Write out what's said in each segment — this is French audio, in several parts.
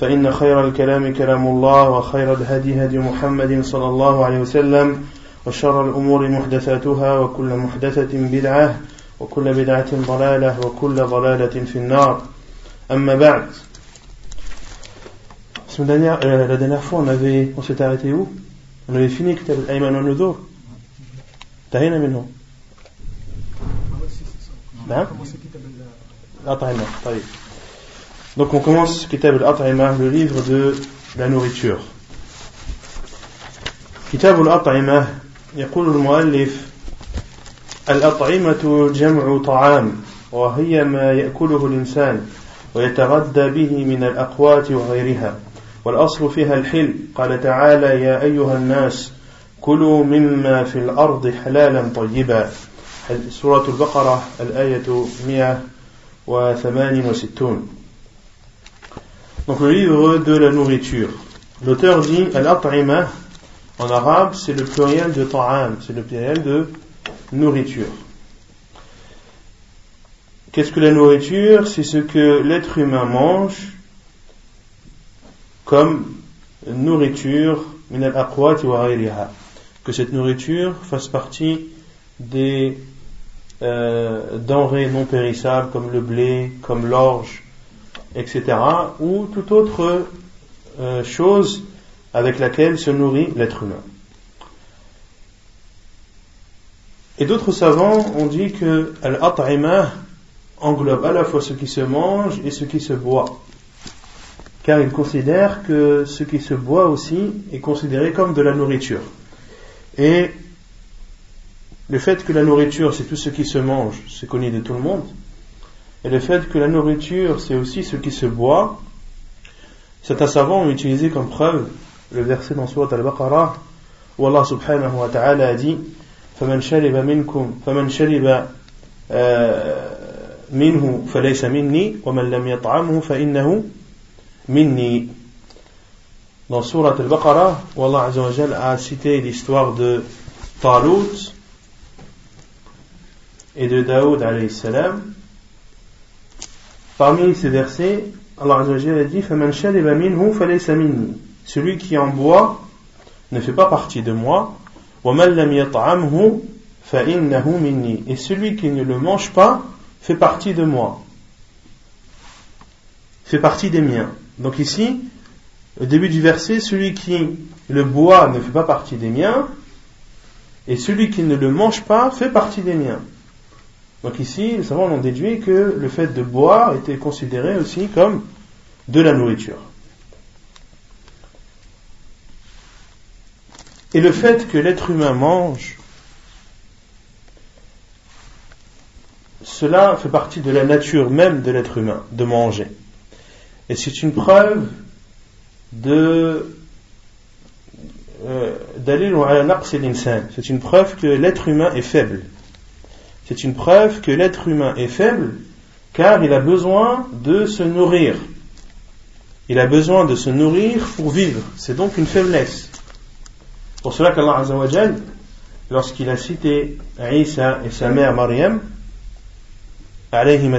فإن خير الكلام كلام الله وخير الهدي هدي محمد صلى الله عليه وسلم وشر الأمور محدثاتها وكل محدثة بدعة وكل بدعة ضلالة وكل ضلالة في النار أما بعد La dernière, euh, la dernière fois, on avait, on s'était arrêté où On avait fini Kitab al-Ayman al-Nudur. انتهينا منه. نعم؟ الأطعمة طيب. Donc on commence Kitab al-At'ima, le livre de la nourriture. كتاب الأطعمة يقول المؤلف الأطعمة جمع طعام وهي ما يأكله الإنسان ويتغذى به من الأقوات وغيرها والأصل فيها الحل قال تعالى يا أيها الناس كلوا مما في الأرض حلالا طيبا سورة البقرة الآية 168 donc le livre de la nourriture. L'auteur dit Al-At'ima, en arabe, c'est le pluriel de ta'am, c'est le pluriel de nourriture. Qu'est-ce que la nourriture? C'est ce que l'être humain mange comme nourriture que cette nourriture fasse partie des euh, denrées non périssables comme le blé, comme l'orge, etc. ou toute autre euh, chose avec laquelle se nourrit l'être humain. Et d'autres savants ont dit que al englobe à la fois ce qui se mange et ce qui se boit. Car ils considèrent que ce qui se boit aussi est considéré comme de la nourriture. Et le fait que la nourriture c'est tout ce qui se mange, c'est connu de tout le monde. Et le fait que la nourriture c'est aussi ce qui se boit, certains savants ont utilisé comme preuve le verset dans Surat al-Baqarah où Allah subhanahu wa ta'ala a dit فمن شرب منكم فمن شرب منه فليس مني ومن لم يطعمه فإنه مني dans Surat al-Baqarah où Allah azza wa jalla a cité l'histoire de Talut et de Daoud alayhi salam parmi ces versets Allah azza wa jalla a dit فمن شرب منه فليس مني celui qui en boit ne fait pas partie de moi et celui qui ne le mange pas fait partie de moi. Fait partie des miens. Donc ici, au début du verset, celui qui le boit ne fait pas partie des miens, et celui qui ne le mange pas fait partie des miens. Donc ici, les savants déduit que le fait de boire était considéré aussi comme de la nourriture. Et le fait que l'être humain mange, cela fait partie de la nature même de l'être humain, de manger. Et c'est une preuve de euh, c'est une preuve que l'être humain est faible. C'est une preuve que l'être humain est faible car il a besoin de se nourrir. Il a besoin de se nourrir pour vivre. C'est donc une faiblesse. Pour cela qu'Allah Azzawajal, lorsqu'il a cité Isa et sa mère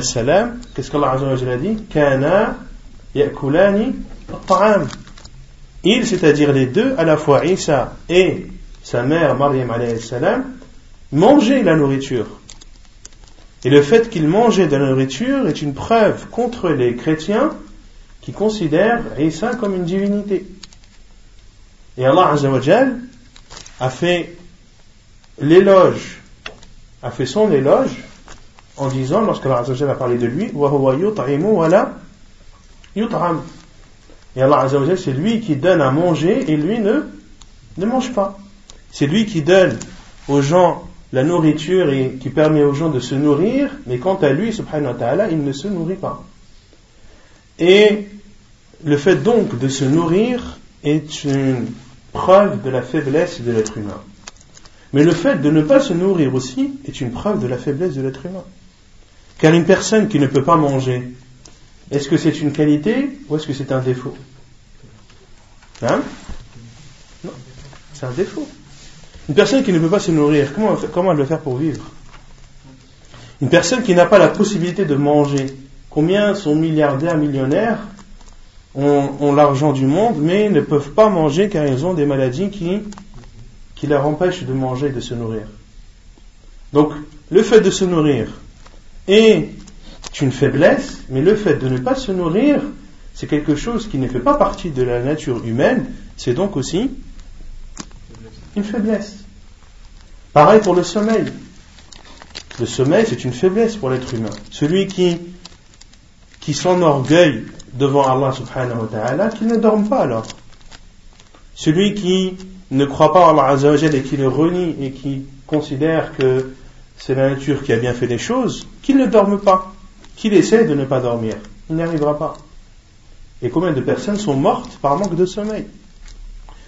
salam, qu'est-ce qu'Allah Azzawajal a dit? Kana yakulani ta'am. Ils, c'est-à-dire les deux, à la fois Isa et sa mère Maryam alayhi salam, mangeaient la nourriture. Et le fait qu'ils mangeaient de la nourriture est une preuve contre les chrétiens qui considèrent Isa comme une divinité. Et Allah Azzawajal a fait l'éloge, a fait son éloge en disant, lorsqu'Allah a parlé de lui, Et Allah c'est lui qui donne à manger et lui ne, ne mange pas. C'est lui qui donne aux gens la nourriture qui permet aux gens de se nourrir, mais quant à lui, subhanahu wa il ne se nourrit pas. Et le fait donc de se nourrir est une preuve de la faiblesse de l'être humain. Mais le fait de ne pas se nourrir aussi est une preuve de la faiblesse de l'être humain. Car une personne qui ne peut pas manger, est-ce que c'est une qualité ou est-ce que c'est un défaut? Hein? Non, c'est un défaut. Une personne qui ne peut pas se nourrir, comment, elle va faire pour vivre? Une personne qui n'a pas la possibilité de manger, combien sont milliardaires, millionnaires, ont, l'argent du monde, mais ne peuvent pas manger car ils ont des maladies qui, qui leur empêchent de manger et de se nourrir. Donc, le fait de se nourrir est une faiblesse, mais le fait de ne pas se nourrir, c'est quelque chose qui ne fait pas partie de la nature humaine, c'est donc aussi une faiblesse. Pareil pour le sommeil. Le sommeil, c'est une faiblesse pour l'être humain. Celui qui, s'enorgueille devant Allah subhanahu wa ta'ala, qu'il ne dorme pas alors. Celui qui ne croit pas en Allah et qui le renie et qui considère que c'est la nature qui a bien fait les choses, qu'il ne dorme pas, qu'il essaie de ne pas dormir. Il n'y arrivera pas. Et combien de personnes sont mortes par manque de sommeil?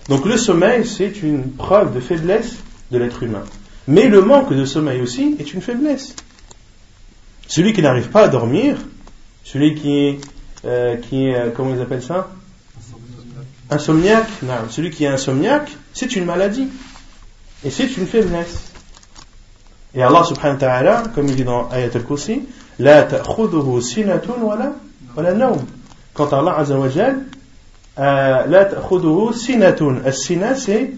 Donc le sommeil, c'est une preuve de faiblesse de l'être humain. Mais le manque de sommeil aussi est une faiblesse. Celui qui n'arrive pas à dormir, celui qui est, euh, qui est euh, comment ils appellent ça? Insomniaque. Non, celui qui est insomniaque, c'est une maladie. Et c'est une faiblesse. Et Allah subhanahu wa ta'ala, comme il dit dans Ayat al-Kursi, La ta'khuduhu sinatun wala, wala à Allah azza wa jal, euh, La ta'khuduhu sinatun. As-sina, c'est,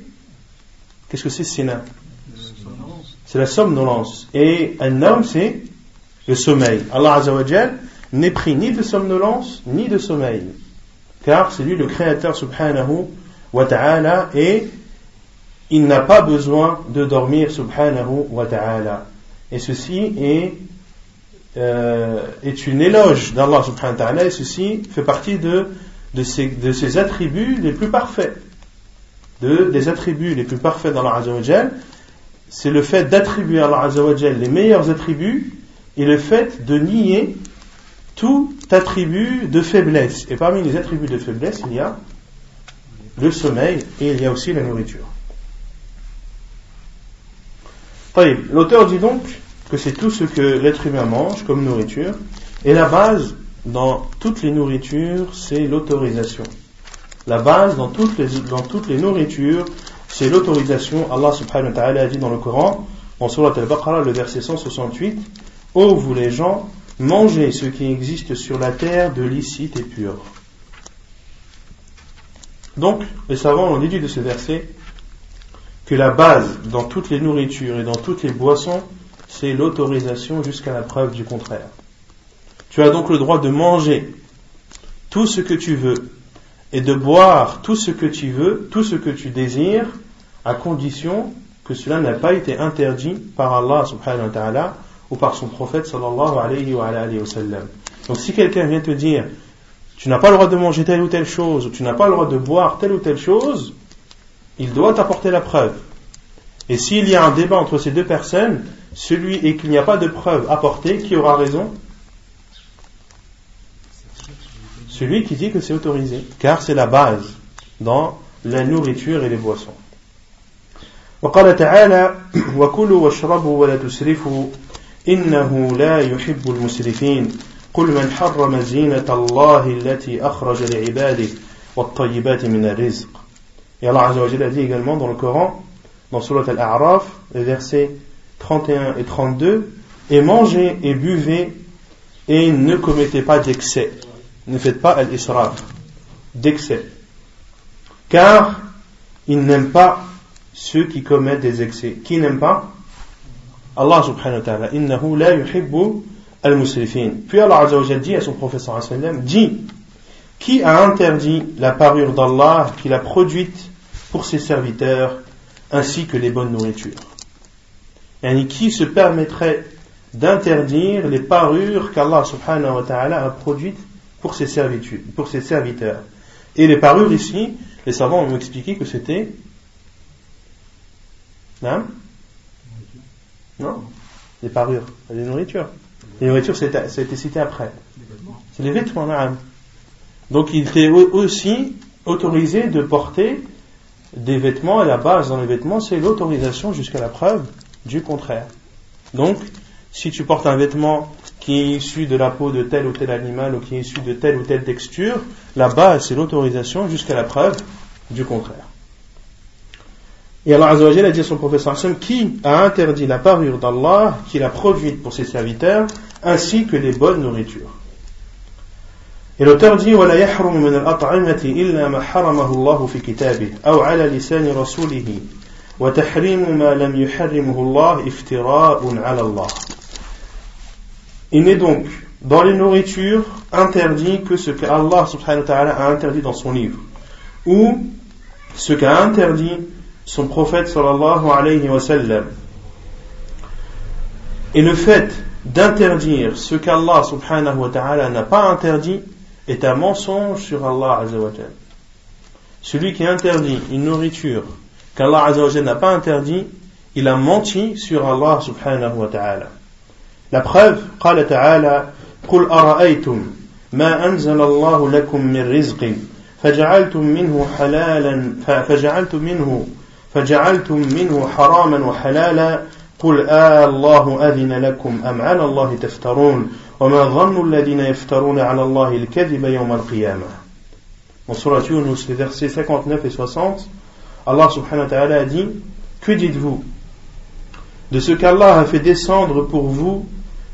qu'est-ce que c'est sina? C'est la somnolence. Et un c'est le sommeil. Allah azza wa jal n'est pris ni de somnolence, ni de sommeil. Car c'est lui le créateur subhanahu wa ta'ala et il n'a pas besoin de dormir subhanahu wa ta'ala. Et ceci est, euh, est une éloge d'Allah subhanahu wa ta'ala et ceci fait partie de, de, ses, attributs les plus parfaits. De, des attributs les plus parfaits d'Allah Azzawajal, c'est le fait d'attribuer à Allah les meilleurs attributs et le fait de nier tout attribut de faiblesse. Et parmi les attributs de faiblesse, il y a le sommeil et il y a aussi la nourriture. L'auteur dit donc que c'est tout ce que l'être humain mange comme nourriture. Et la base dans toutes les nourritures, c'est l'autorisation. La base dans toutes les, dans toutes les nourritures, c'est l'autorisation. Allah subhanahu wa ta'ala a dit dans le Coran, en Surat al-Baqarah, le verset 168, Ô vous les gens, mangez ce qui existe sur la terre de licite et pur. Donc, les savants ont déduit de ce verset que la base dans toutes les nourritures et dans toutes les boissons, c'est l'autorisation jusqu'à la preuve du contraire. Tu as donc le droit de manger tout ce que tu veux et de boire tout ce que tu veux, tout ce que tu désires, à condition que cela n'a pas été interdit par Allah subhanahu wa ta'ala ou par son prophète sallallahu alayhi wa, alayhi wa. Donc si quelqu'un vient te dire tu n'as pas le droit de manger telle ou telle chose, ou tu n'as pas le droit de boire telle ou telle chose, il doit apporter la preuve. Et s'il y a un débat entre ces deux personnes, celui et qu'il n'y a pas de preuve apportée, qui aura raison? Celui qui dit que c'est autorisé, car c'est la base dans la nourriture et les boissons. وقال تعالى وكلوا واشربوا ولا تسرفوا إنه لا يحب المسرفين قل من حرم زينة الله التي أخرج لعباده والطيبات من الرزق Et Allah Azza wa a dit également dans le Coran, dans Surat Al-A'raf, les versets 31 et 32, et mangez et buvez et ne commettez pas d'excès. Ne faites pas al-israf, d'excès. Car il n'aime pas ceux qui commettent des excès. Qui n'aime pas? Allah subhanahu wa ta'ala. Innahu la yuhibbu al-musrifin. Puis Allah Azza wa dit à son professeur dit, qui a interdit la parure d'Allah qu'il a produite pour ses serviteurs ainsi que les bonnes nourritures? Et qui se permettrait d'interdire les parures qu'Allah subhanahu wa ta'ala a produites pour ses, servitudes, pour ses serviteurs. Et les parures ici, les savants ont expliqué que c'était. Non? Non Les parures, les nourritures. Les nourritures, ça a été cité après. C'est les vêtements, non Donc il était aussi autorisé de porter des vêtements, et la base dans les vêtements, c'est l'autorisation jusqu'à la preuve du contraire. Donc, si tu portes un vêtement qui est issu de la peau de tel ou tel animal ou qui est issu de telle ou telle texture, la base c'est l'autorisation jusqu'à la preuve du contraire. Et Allah Azzawajal a dit à son professeur qui a interdit la parure d'Allah qu'il a produite pour ses serviteurs ainsi que les bonnes nourritures. Et l'auteur dit ولا يحرم من الأطعمة إلا ما حرمه الله في كتابه أو على لسان رسوله وتحريم ما لم يحرمه الله افتراء على الله il n'est donc dans les nourritures interdit que ce que Allah subhanahu wa ta'ala a interdit dans son livre, ou ce qu'a interdit son prophète sallallahu alayhi wa sallam. Et le fait d'interdire ce qu'Allah subhanahu wa ta'ala n'a pas interdit est un mensonge sur Allah azawajal. Celui qui interdit une nourriture qu'Allah azawajal n'a pas interdit, il a menti sur Allah subhanahu wa ta'ala. La preuve, قال تعالى قل أرأيتم ما أنزل الله لكم من رزق فجعلتم منه حلالا فجعلتم منه فجعلتم منه حراما وحلالا قل آه الله أذن لكم أم على الله تفترون وما ظن الذين يفترون على الله الكذب يوم القيامة En Surah Yunus, les versets 59 et 60, Allah subhanahu wa ta'ala a dit Que dites-vous de ce qu'Allah a fait descendre pour vous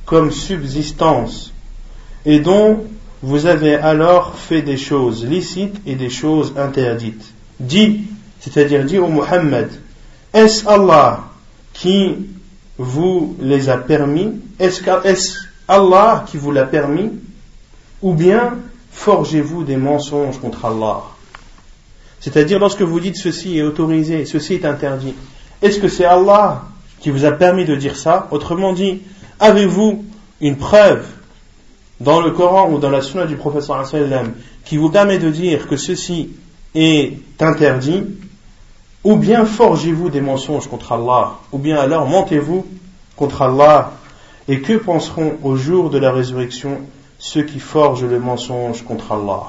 comme subsistance. Et dont vous avez alors fait des choses licites et des choses interdites. Dis, c'est-à-dire dis au Muhammad, est-ce Allah qui vous les a permis? Est-ce Allah qui vous l'a permis? Ou bien forgez-vous des mensonges contre Allah? C'est-à-dire lorsque vous dites ceci est autorisé, ceci est interdit, est-ce que c'est Allah qui vous a permis de dire ça? Autrement dit, Avez-vous une preuve dans le Coran ou dans la Sunna du professeur qui vous permet de dire que ceci est interdit? Ou bien forgez-vous des mensonges contre Allah, ou bien alors montez-vous contre Allah, et que penseront au jour de la résurrection ceux qui forgent le mensonge contre Allah?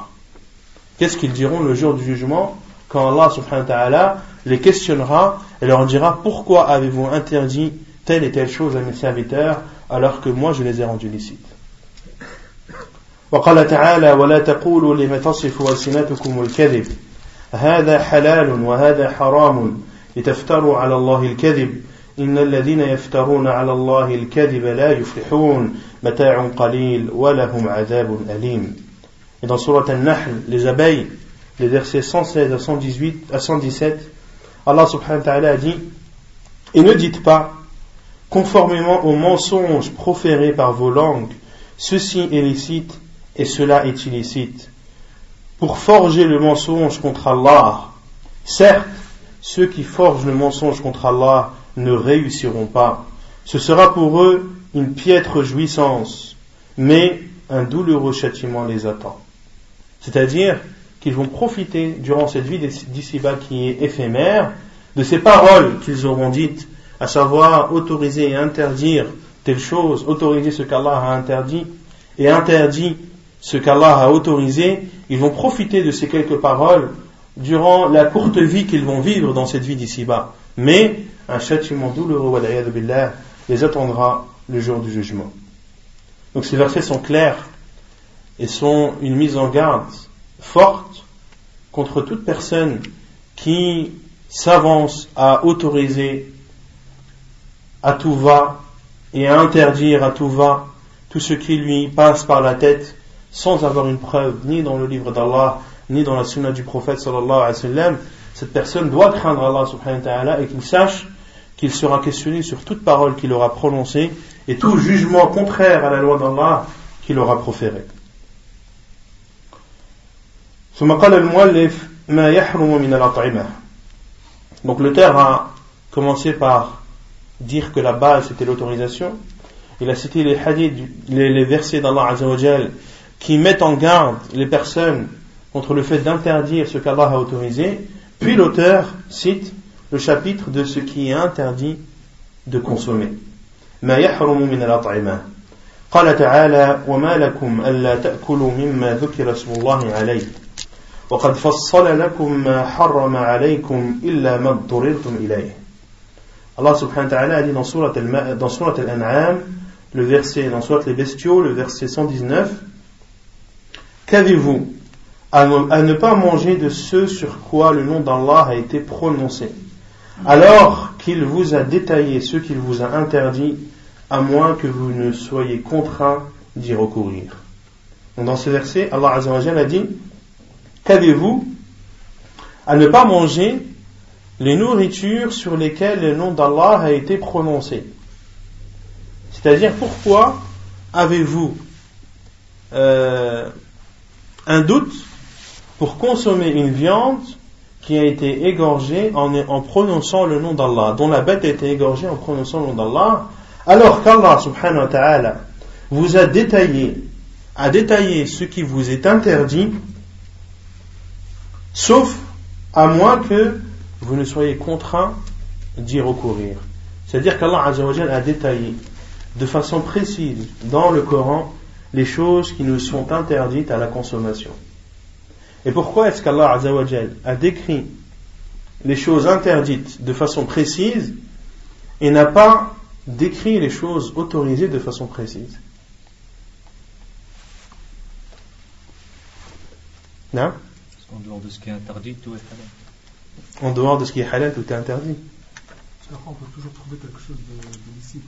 Qu'est-ce qu'ils diront le jour du jugement? Quand Allah subhanahu wa ta'ala les questionnera et leur dira pourquoi avez-vous interdit telle et telle chose à mes serviteurs? Alors que moi je les ai rendus licites. وقال تعالى ولا تقولوا لما تصف ألسنتكم الكذب. هذا حلال وهذا حرام لتفتروا على الله الكذب. إن الذين يفترون على الله الكذب لا يفلحون. متاع قليل ولهم عذاب أليم. Et dans Surat Al-Nahl, les abeilles, les versets 116 à 118 à 117, Allah subhanahu wa ta'ala a dit Et ne dites pas conformément aux mensonges proférés par vos langues, ceci est licite et cela est illicite. Pour forger le mensonge contre Allah, certes, ceux qui forgent le mensonge contre Allah ne réussiront pas. Ce sera pour eux une piètre jouissance, mais un douloureux châtiment les attend. C'est-à-dire qu'ils vont profiter durant cette vie d'ici-bas qui est éphémère de ces paroles qu'ils auront dites à savoir autoriser et interdire telle chose, autoriser ce qu'Allah a interdit et interdit ce qu'Allah a autorisé, ils vont profiter de ces quelques paroles durant la courte vie qu'ils vont vivre dans cette vie d'ici-bas. Mais un châtiment douloureux les attendra le jour du jugement. Donc ces versets sont clairs et sont une mise en garde forte contre toute personne qui s'avance à autoriser à tout va et à interdire à tout va tout ce qui lui passe par la tête sans avoir une preuve ni dans le livre d'Allah ni dans la sunna du prophète sallallahu alayhi wa sallam, cette personne doit craindre Allah subhanahu wa ta'ala et qu'il sache qu'il sera questionné sur toute parole qu'il aura prononcée et tout jugement contraire à la loi d'Allah qu'il aura proféré. Donc le terre a commencé par dire que la base c'était l'autorisation. Il a cité les hadiths, les, versets d'Allah Azzawajal qui mettent en garde les personnes contre le fait d'interdire ce qu'Allah a autorisé. Puis l'auteur cite le chapitre de ce qui est interdit de consommer. ما يحرم من الأطعمة قال تعالى وما لكم ألا تأكلوا مما ذكر اسم الله عليه وقد فصل لكم ما حرم عليكم إلا ما اضطررتم إليه Allah subhanahu wa ta'ala a dit dans Surat al-An'am, le verset, dans Surat les bestiaux, le verset 119, Qu'avez-vous à, ne pas manger de ce sur quoi le nom d'Allah a été prononcé? Alors qu'il vous a détaillé ce qu'il vous a interdit, à moins que vous ne soyez contraint d'y recourir. Donc dans ce verset, Allah a dit Qu'avez-vous à ne pas manger les nourritures sur lesquelles le nom d'Allah a été prononcé. C'est-à-dire, pourquoi avez-vous euh, un doute pour consommer une viande qui a été égorgé en, prononçant le nom d'Allah, dont la bête a été égorgée en prononçant le nom d'Allah, alors qu'Allah subhanahu wa ta'ala vous a détaillé, a détaillé ce qui vous est interdit, sauf à moins que vous ne soyez contraint d'y recourir. C'est-à-dire qu'Allah a détaillé de façon précise dans le Coran les choses qui nous sont interdites à la consommation. Et pourquoi est-ce qu'Allah a décrit les choses interdites de façon précise et n'a pas décrit les choses autorisées de façon précise Non? Dehors de ce qui est interdit, tout est halal. En dehors de ce qui est halal, tout est interdit. Parce qu'après, on peut toujours trouver quelque chose de, de licite.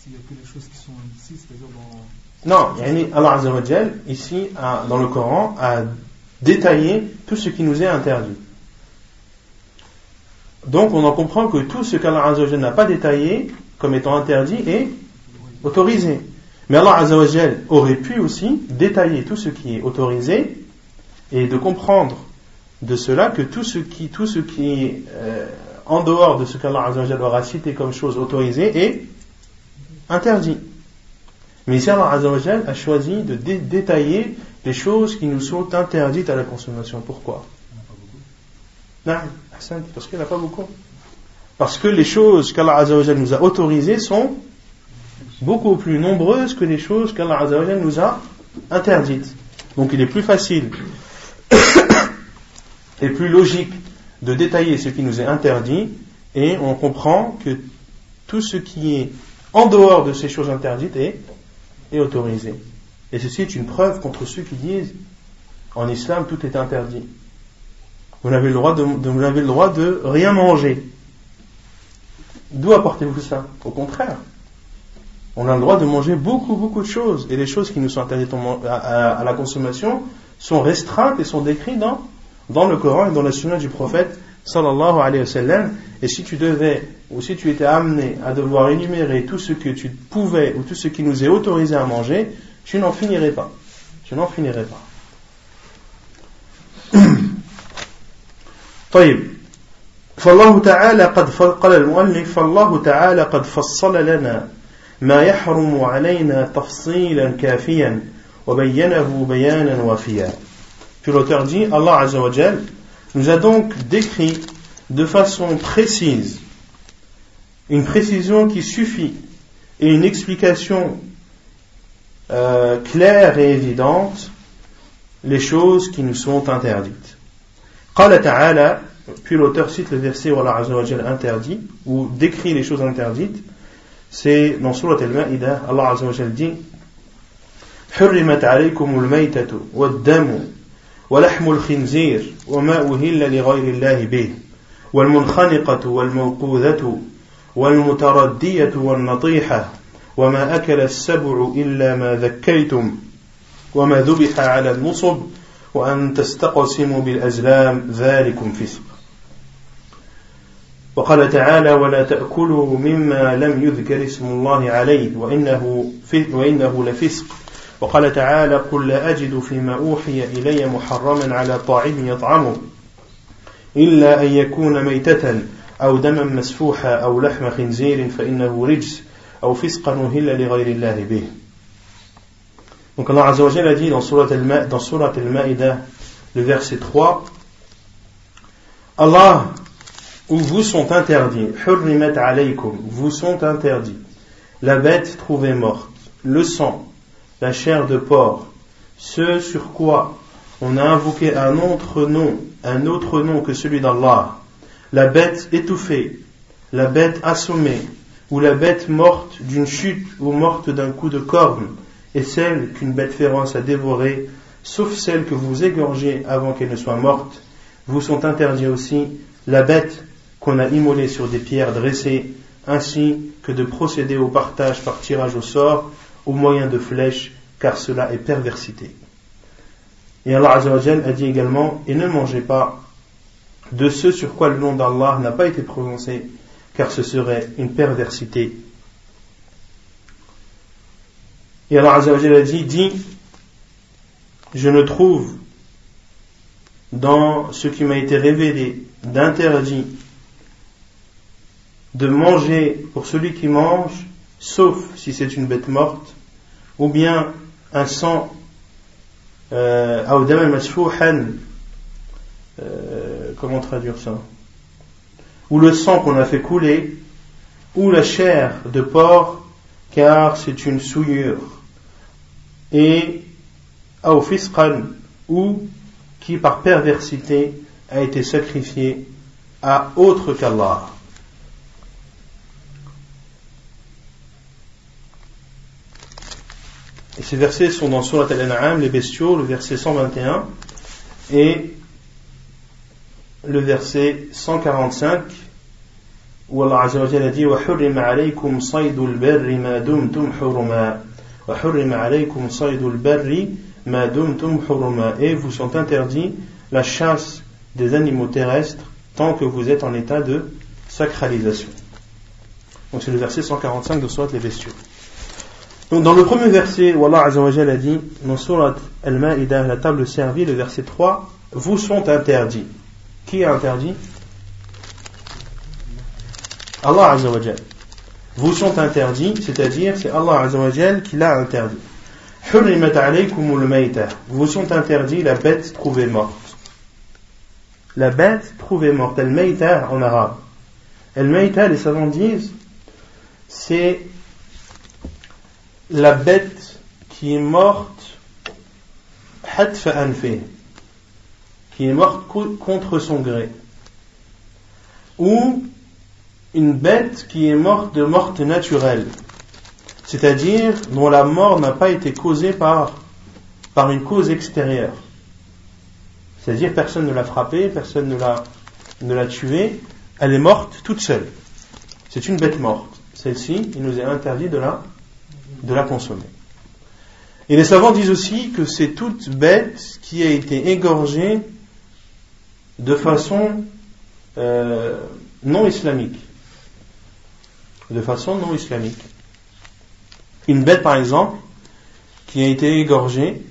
S'il n'y a que les choses qui sont illicites, c'est-à-dire dans non, Allah Azzawajal, ici, dans le Coran, a détaillé tout ce qui nous est interdit. Donc, on en comprend que tout ce qu'Allah Azzawajal n'a pas détaillé comme étant interdit est autorisé. Mais Allah Azzawajal aurait pu aussi détailler tout ce qui est autorisé et de comprendre de cela que tout ce qui, est euh, en dehors de ce qu'Allah aura cité comme chose autorisée est interdit. Mais ici, Allah a choisi de détailler les choses qui nous sont interdites à la consommation. Pourquoi? Parce qu'il n'y en a pas beaucoup. Parce que les choses qu'Allah nous a autorisées sont beaucoup plus nombreuses que les choses qu'Allah nous a interdites. Donc il est plus facile et plus logique de détailler ce qui nous est interdit et on comprend que tout ce qui est en dehors de ces choses interdites est autorisé. Et ceci est une preuve contre ceux qui disent en islam tout est interdit. Vous n'avez le droit de, vous le droit de rien manger. D'où apportez-vous ça? Au contraire. On a le droit de manger beaucoup, beaucoup de choses. Et les choses qui nous sont interdites à, la consommation sont restreintes et sont décrites dans, dans le Coran et dans la sunna du prophète sallallahu alayhi wa sallam. Et si tu devais, ou si tu étais amené à devoir énumérer tout ce que tu pouvais, ou tout ce qui nous est autorisé à manger, tu n'en finirais pas. Tu n'en finirais pas. طيب فالله تعالى قد قال المؤلف فالله تعالى قد فصل لنا ما يحرم علينا تفصيلا كافيا وبينه بيانا وافيا Puis l'auteur dit Allah Azza wa Jal nous a donc décrit de façon précise, une précision qui suffit et une explication euh, claire et évidente les choses qui nous sont interdites. puis l'auteur cite le verset où Allah interdit ou décrit les choses interdites. C'est dans Surat al-Ma'idah, Allah dit حرمت عليكم الميتة والدم ولحم الخنزير وما أهل لغير الله به والمنخنقة والموقوذة والمتردية والنطيحة وما أكل السبع إلا ما ذكيتم وما ذبح على النصب وأن تستقسموا بالأزلام ذلكم فسق. وقال تعالى ولا تأكلوا مما لم يذكر اسم الله عليه وإنه, وإنه لفسق. وقال تعالى قل لا أجد فيما أوحي إلي محرما على طاعم يطعمه إلا أن يكون ميتة أو دما مسفوحا أو لحم خنزير فإنه رجس أو فسقا أهل لغير الله به Donc Allah Azza wa a dit dans Surat Al-Ma'idah, le verset 3, Allah ou vous sont interdits, hurrimat alaykum, vous sont interdits, la bête trouvée morte, le sang, la chair de porc, ce sur quoi on a invoqué un autre nom, un autre nom que celui d'Allah, la bête étouffée, la bête assommée, ou la bête morte d'une chute ou morte d'un coup de corne, et celle qu'une bête féroce a dévorée, sauf celle que vous égorgez avant qu'elle ne soit morte, vous sont interdits aussi la bête qu'on a immolée sur des pierres dressées, ainsi que de procéder au partage par tirage au sort au moyen de flèches, car cela est perversité. Et Allah a dit également, et ne mangez pas de ce sur quoi le nom d'Allah n'a pas été prononcé, car ce serait une perversité. Et Allah a dit, dit, je ne trouve dans ce qui m'a été révélé d'interdit de manger pour celui qui mange, sauf si c'est une bête morte, ou bien un sang, euh, euh, comment traduire ça? Ou le sang qu'on a fait couler, ou la chair de porc, car c'est une souillure. Et ou qui par perversité a été sacrifié à autre qu'Allah. Et ces versets sont dans Surat Al-An'am, les bestiaux, le verset 121 et le verset 145 où Allah Azza wa Jalla dit وَحُرِّمَ عَلَيْكُمْ صَيْدُ الْبَرِّ مَا دُمْتُمْ حُرُمًا وَحُرِّمَ عَلَيْكُمْ صَيْدُ الْبَرِّ مَا دُمْتُمْ حُرُمًا et vous sont interdits la chasse des animaux terrestres tant que vous êtes en état de sacralisation. Donc c'est le verset 145 de Surat les bestiaux. Donc dans le premier verset où Allah Azzawajal a dit, dans Surat Al-Ma'idah, la table servie, le verset 3, vous sont interdits. Qui a interdit? Allah Azzawajal. Vous sont interdits, c'est-à-dire c'est Allah Azzawajal qui l'a interdit. Vous sont interdits la bête trouvée morte. La bête trouvée morte, al-mayta en arabe. Al-mayta, les savants disent, c'est la bête qui est morte qui est morte contre son gré. Ou une bête qui est morte de morte naturelle. C'est-à-dire dont la mort n'a pas été causée par, une cause extérieure. C'est-à-dire personne ne l'a frappée personne ne l'a ne l'a tuée elle est morte toute seule. C'est une bête morte. Celle-ci il nous est interdit de la de la consommer. Et les savants disent aussi que c'est toute bête qui a été égorgée de façon euh, non islamique. De façon non islamique. Une bête, par exemple, qui a été égorgée,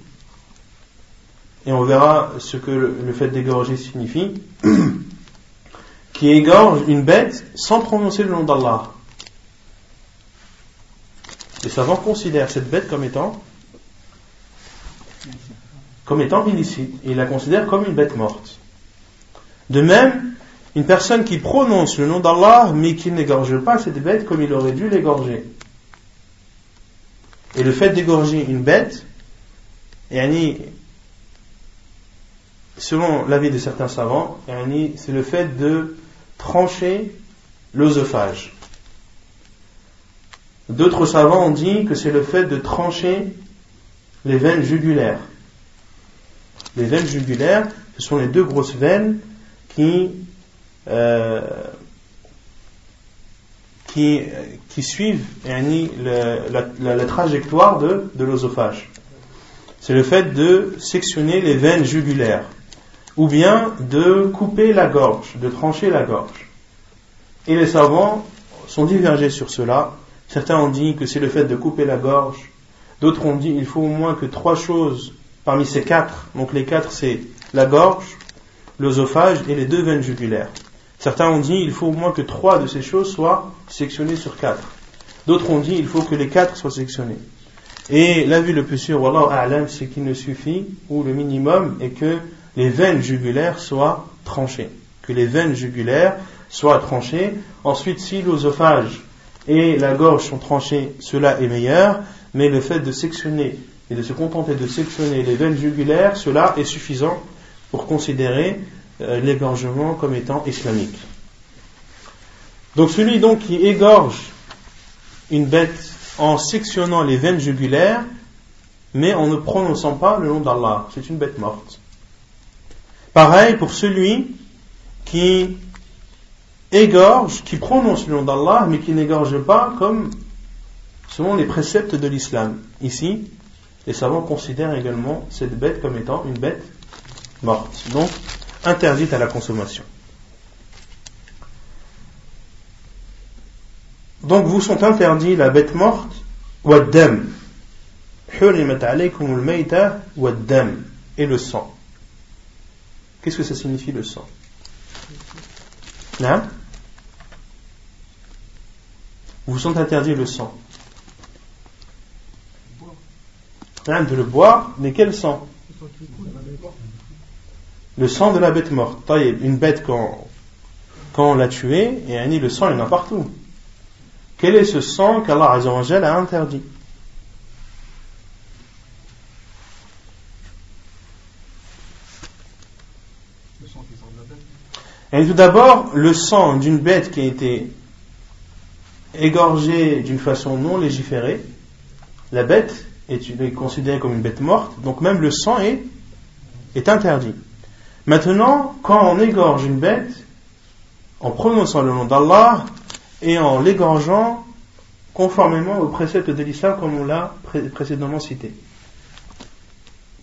et on verra ce que le, le fait d'égorger signifie, qui égorge une bête sans prononcer le nom d'Allah. Les savants considèrent cette bête comme étant comme étant illicite ils la considèrent comme une bête morte. De même, une personne qui prononce le nom d'Allah mais qui n'égorge pas cette bête comme il aurait dû l'égorger. Et le fait d'égorger une bête, selon l'avis de certains savants, c'est le fait de trancher l'oesophage. D'autres savants ont dit que c'est le fait de trancher les veines jugulaires. Les veines jugulaires, ce sont les deux grosses veines qui, euh, suivent la, la, trajectoire de, de l'osophage. C'est le fait de sectionner les veines jugulaires, ou bien de couper la gorge, de trancher la gorge. Et les savants sont divergés sur cela. Certains ont dit que c'est le fait de couper la gorge. D'autres ont dit qu'il faut au moins que trois choses parmi ces quatre. Donc les quatre, c'est la gorge, l'œsophage et les deux veines jugulaires. Certains ont dit il faut au moins que trois de ces choses soient sectionnées sur quatre. D'autres ont dit il faut que les quatre soient sectionnés. Et l'avis le plus sûr, Wallah c'est qu'il ne suffit, ou le minimum, est que les veines jugulaires soient tranchées. Que les veines jugulaires soient tranchées. Ensuite, si l'osophage et la gorge sont tranchées, cela est meilleur. Mais le fait de sectionner et de se contenter de sectionner les veines jugulaires, cela est suffisant pour considérer euh, l'égorgement comme étant islamique. Donc celui qui égorge une bête en sectionnant les veines jugulaires, mais en ne prononçant pas le nom d'Allah, c'est une bête morte. Pareil pour celui qui égorge, qui prononce le nom d'Allah, mais qui n'égorge pas comme selon les préceptes de l'islam. Ici, les savants considèrent également cette bête comme étant une bête morte, donc interdite à la consommation. Donc vous sont interdits la bête morte ou. Et le sang. Qu'est-ce que ça signifie le sang? Hein Vous sont interdits le sang. de le boire, mais quel sang Le sang de la bête morte. Une bête, quand, quand on l'a tuée, et le sang, il y en a partout. Quel est ce sang qu'Allah a interdit Tout d'abord, le sang d'une bête qui a été égorgée d'une façon non légiférée, la bête est considérée comme une bête morte, donc même le sang est, interdit. Maintenant, quand on égorge une bête, en prononçant le nom d'Allah et en l'égorgeant conformément aux préceptes de l'islam comme on l'a précédemment cité.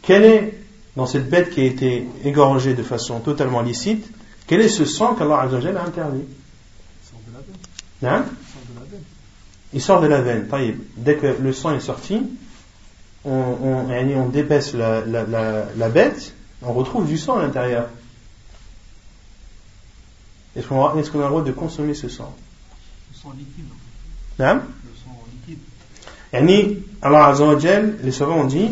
Quel est, dans cette bête qui a été égorgée de façon totalement licite, quel est ce sang qu'Allah a interdit hein? Il sort de la veine. Dès que le sang est sorti, on, on, on dépaisse la, la, la, bête, on retrouve du sang à l'intérieur. Est-ce qu'on a, est qu a, le droit de consommer ce sang? Le sang liquide. Hein? Le sang liquide. Allah les savants ont dit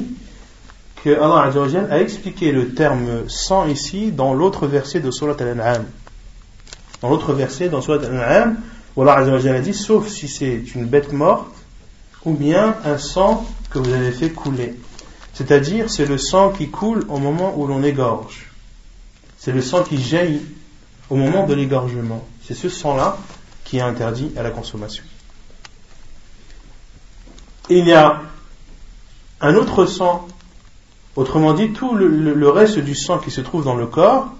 que Allah a expliqué le terme sang ici dans l'autre verset de Surat Al-An'am. Dans l'autre verset, dans Surat Al-An'am, où Allah a dit sauf si c'est une bête morte ou bien un sang que vous avez fait couler. C'est-à-dire, c'est le sang qui coule au moment où l'on égorge. C'est le sang qui jaillit au moment de l'égorgement. C'est ce sang-là qui est interdit à la consommation. il y a un autre sang Autrement dit, tout le, reste du sang qui se trouve dans le corps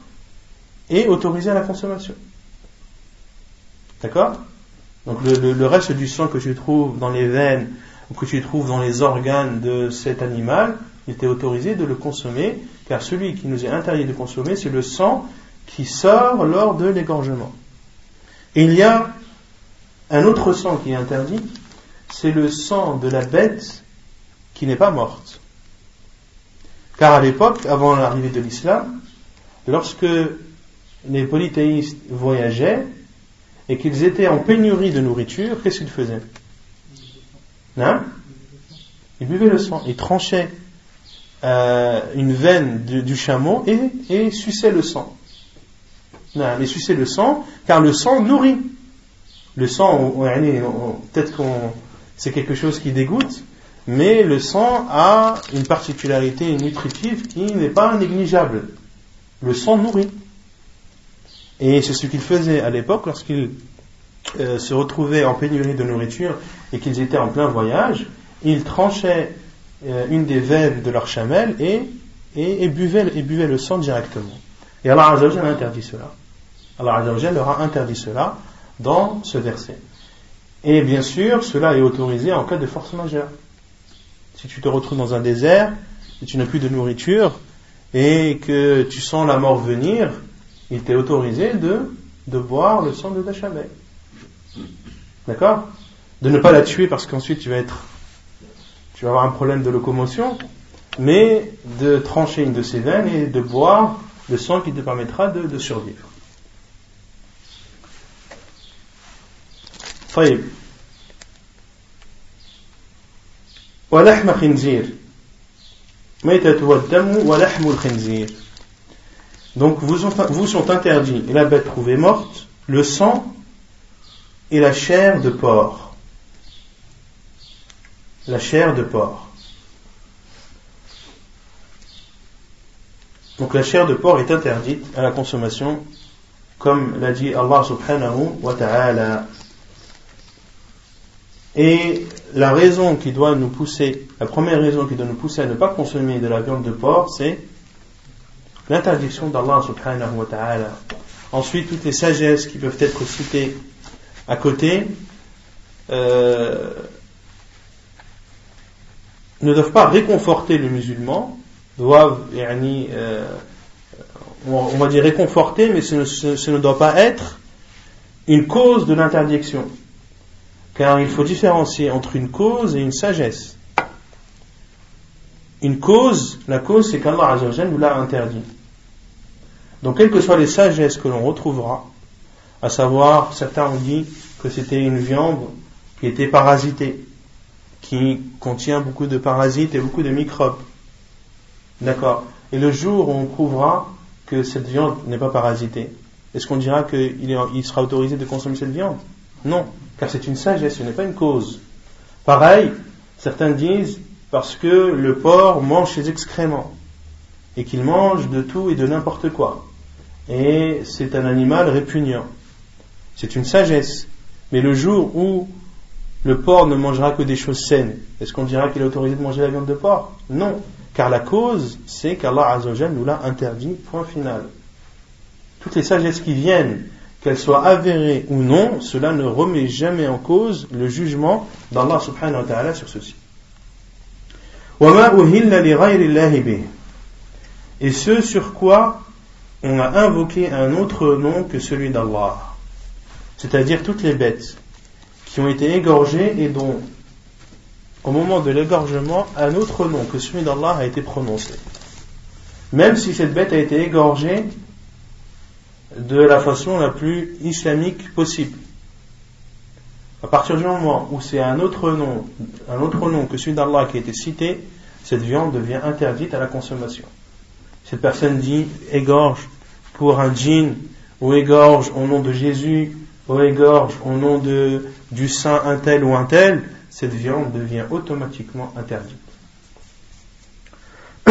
est autorisé à la consommation. D'accord? Donc le, reste du sang que tu trouves dans les veines ou que tu trouves dans les organes de cet animal, il était autorisé de le consommer, car celui qui nous est interdit de consommer, c'est le sang qui sort lors de l'égorgement. Il y a un autre sang qui est interdit, c'est le sang de la bête qui n'est pas morte. Car à l'époque, avant l'arrivée de l'islam, lorsque les polythéistes voyageaient et qu'ils étaient en pénurie de nourriture, qu'est-ce qu'ils faisaient? Hein? Ils buvaient le sang, ils tranchaient euh, une veine du chameau et, suçaient le sang. Non, ils suçaient le sang, car le sang nourrit. Le sang, peut-être qu'on c'est quelque chose qui dégoûte, mais le sang a une particularité nutritive qui n'est pas négligeable. Le sang nourrit. Et c'est ce qu'ils faisaient à l'époque lorsqu'ils euh, se retrouvaient en pénurie de nourriture et qu'ils étaient en plein voyage. Ils tranchaient euh, une des veines de leur chamelle et, buvaient, le sang directement. Et Allah a interdit cela. Allah leur a interdit cela dans ce verset. Et bien sûr, cela est autorisé en cas de force majeure si tu te retrouves dans un désert et tu n'as plus de nourriture et que tu sens la mort venir, il t'est autorisé de, boire le sang de ta chamelle. D'accord? De ne pas la tuer parce qu'ensuite tu vas être, tu vas avoir un problème de locomotion, mais de trancher une de ses veines et de boire le sang qui te permettra de, de survivre. ولحم خنزير ميتة والدم ولحم الخنزير Donc vous, vous sont interdits la bête trouvée morte, le sang et la chair de porc. La chair de porc. Donc la chair de porc est interdite à la consommation, comme l'a dit Allah subhanahu wa ta'ala. Et la raison qui doit nous pousser, la première raison qui doit nous pousser à ne pas consommer de la viande de porc, c'est l'interdiction d'Allah subhanahu wa ta'ala. Ensuite, toutes les sagesses qui peuvent être citées à côté euh, ne doivent pas réconforter le musulman, doivent, euh, on va dire réconforter, mais ce ne doit pas être une cause de l'interdiction. Car il faut différencier entre une cause et une sagesse. Une cause, la cause c'est qu'Allah nous l'a interdit. Donc quelles que soient les sagesses que l'on retrouvera, à savoir, certains ont dit que c'était une viande qui était parasitée, qui contient beaucoup de parasites et beaucoup de microbes. D'accord Et le jour où on prouvera que cette viande n'est pas parasitée, est-ce qu'on dira qu'il sera autorisé de consommer cette viande? Non car c'est une sagesse, ce n'est pas une cause. Pareil, certains disent parce que le porc mange ses excréments et qu'il mange de tout et de n'importe quoi. Et c'est un animal répugnant. C'est une sagesse. Mais le jour où le porc ne mangera que des choses saines, est-ce qu'on dira qu'il est autorisé de manger la viande de porc? Non, car la cause, c'est qu'Allah nous l'a interdit, point final. Toutes les sagesses qui viennent qu'elle soit avérée ou non, cela ne remet jamais en cause le jugement d'Allah subhanahu wa ta'ala sur ceci. Et ce sur quoi on a invoqué un autre nom que celui d'Allah. C'est-à-dire toutes les bêtes qui ont été égorgées et dont, au moment de l'égorgement, un autre nom que celui d'Allah a été prononcé. Même si cette bête a été égorgée de la façon la plus islamique possible. À partir du moment où c'est un autre nom, un autre nom que celui d'Allah qui a été cité, cette viande devient interdite à la consommation. Cette personne dit égorge pour un djinn, ou égorge au nom de Jésus, ou égorge au nom de, du saint un tel ou un tel, cette viande devient automatiquement interdite.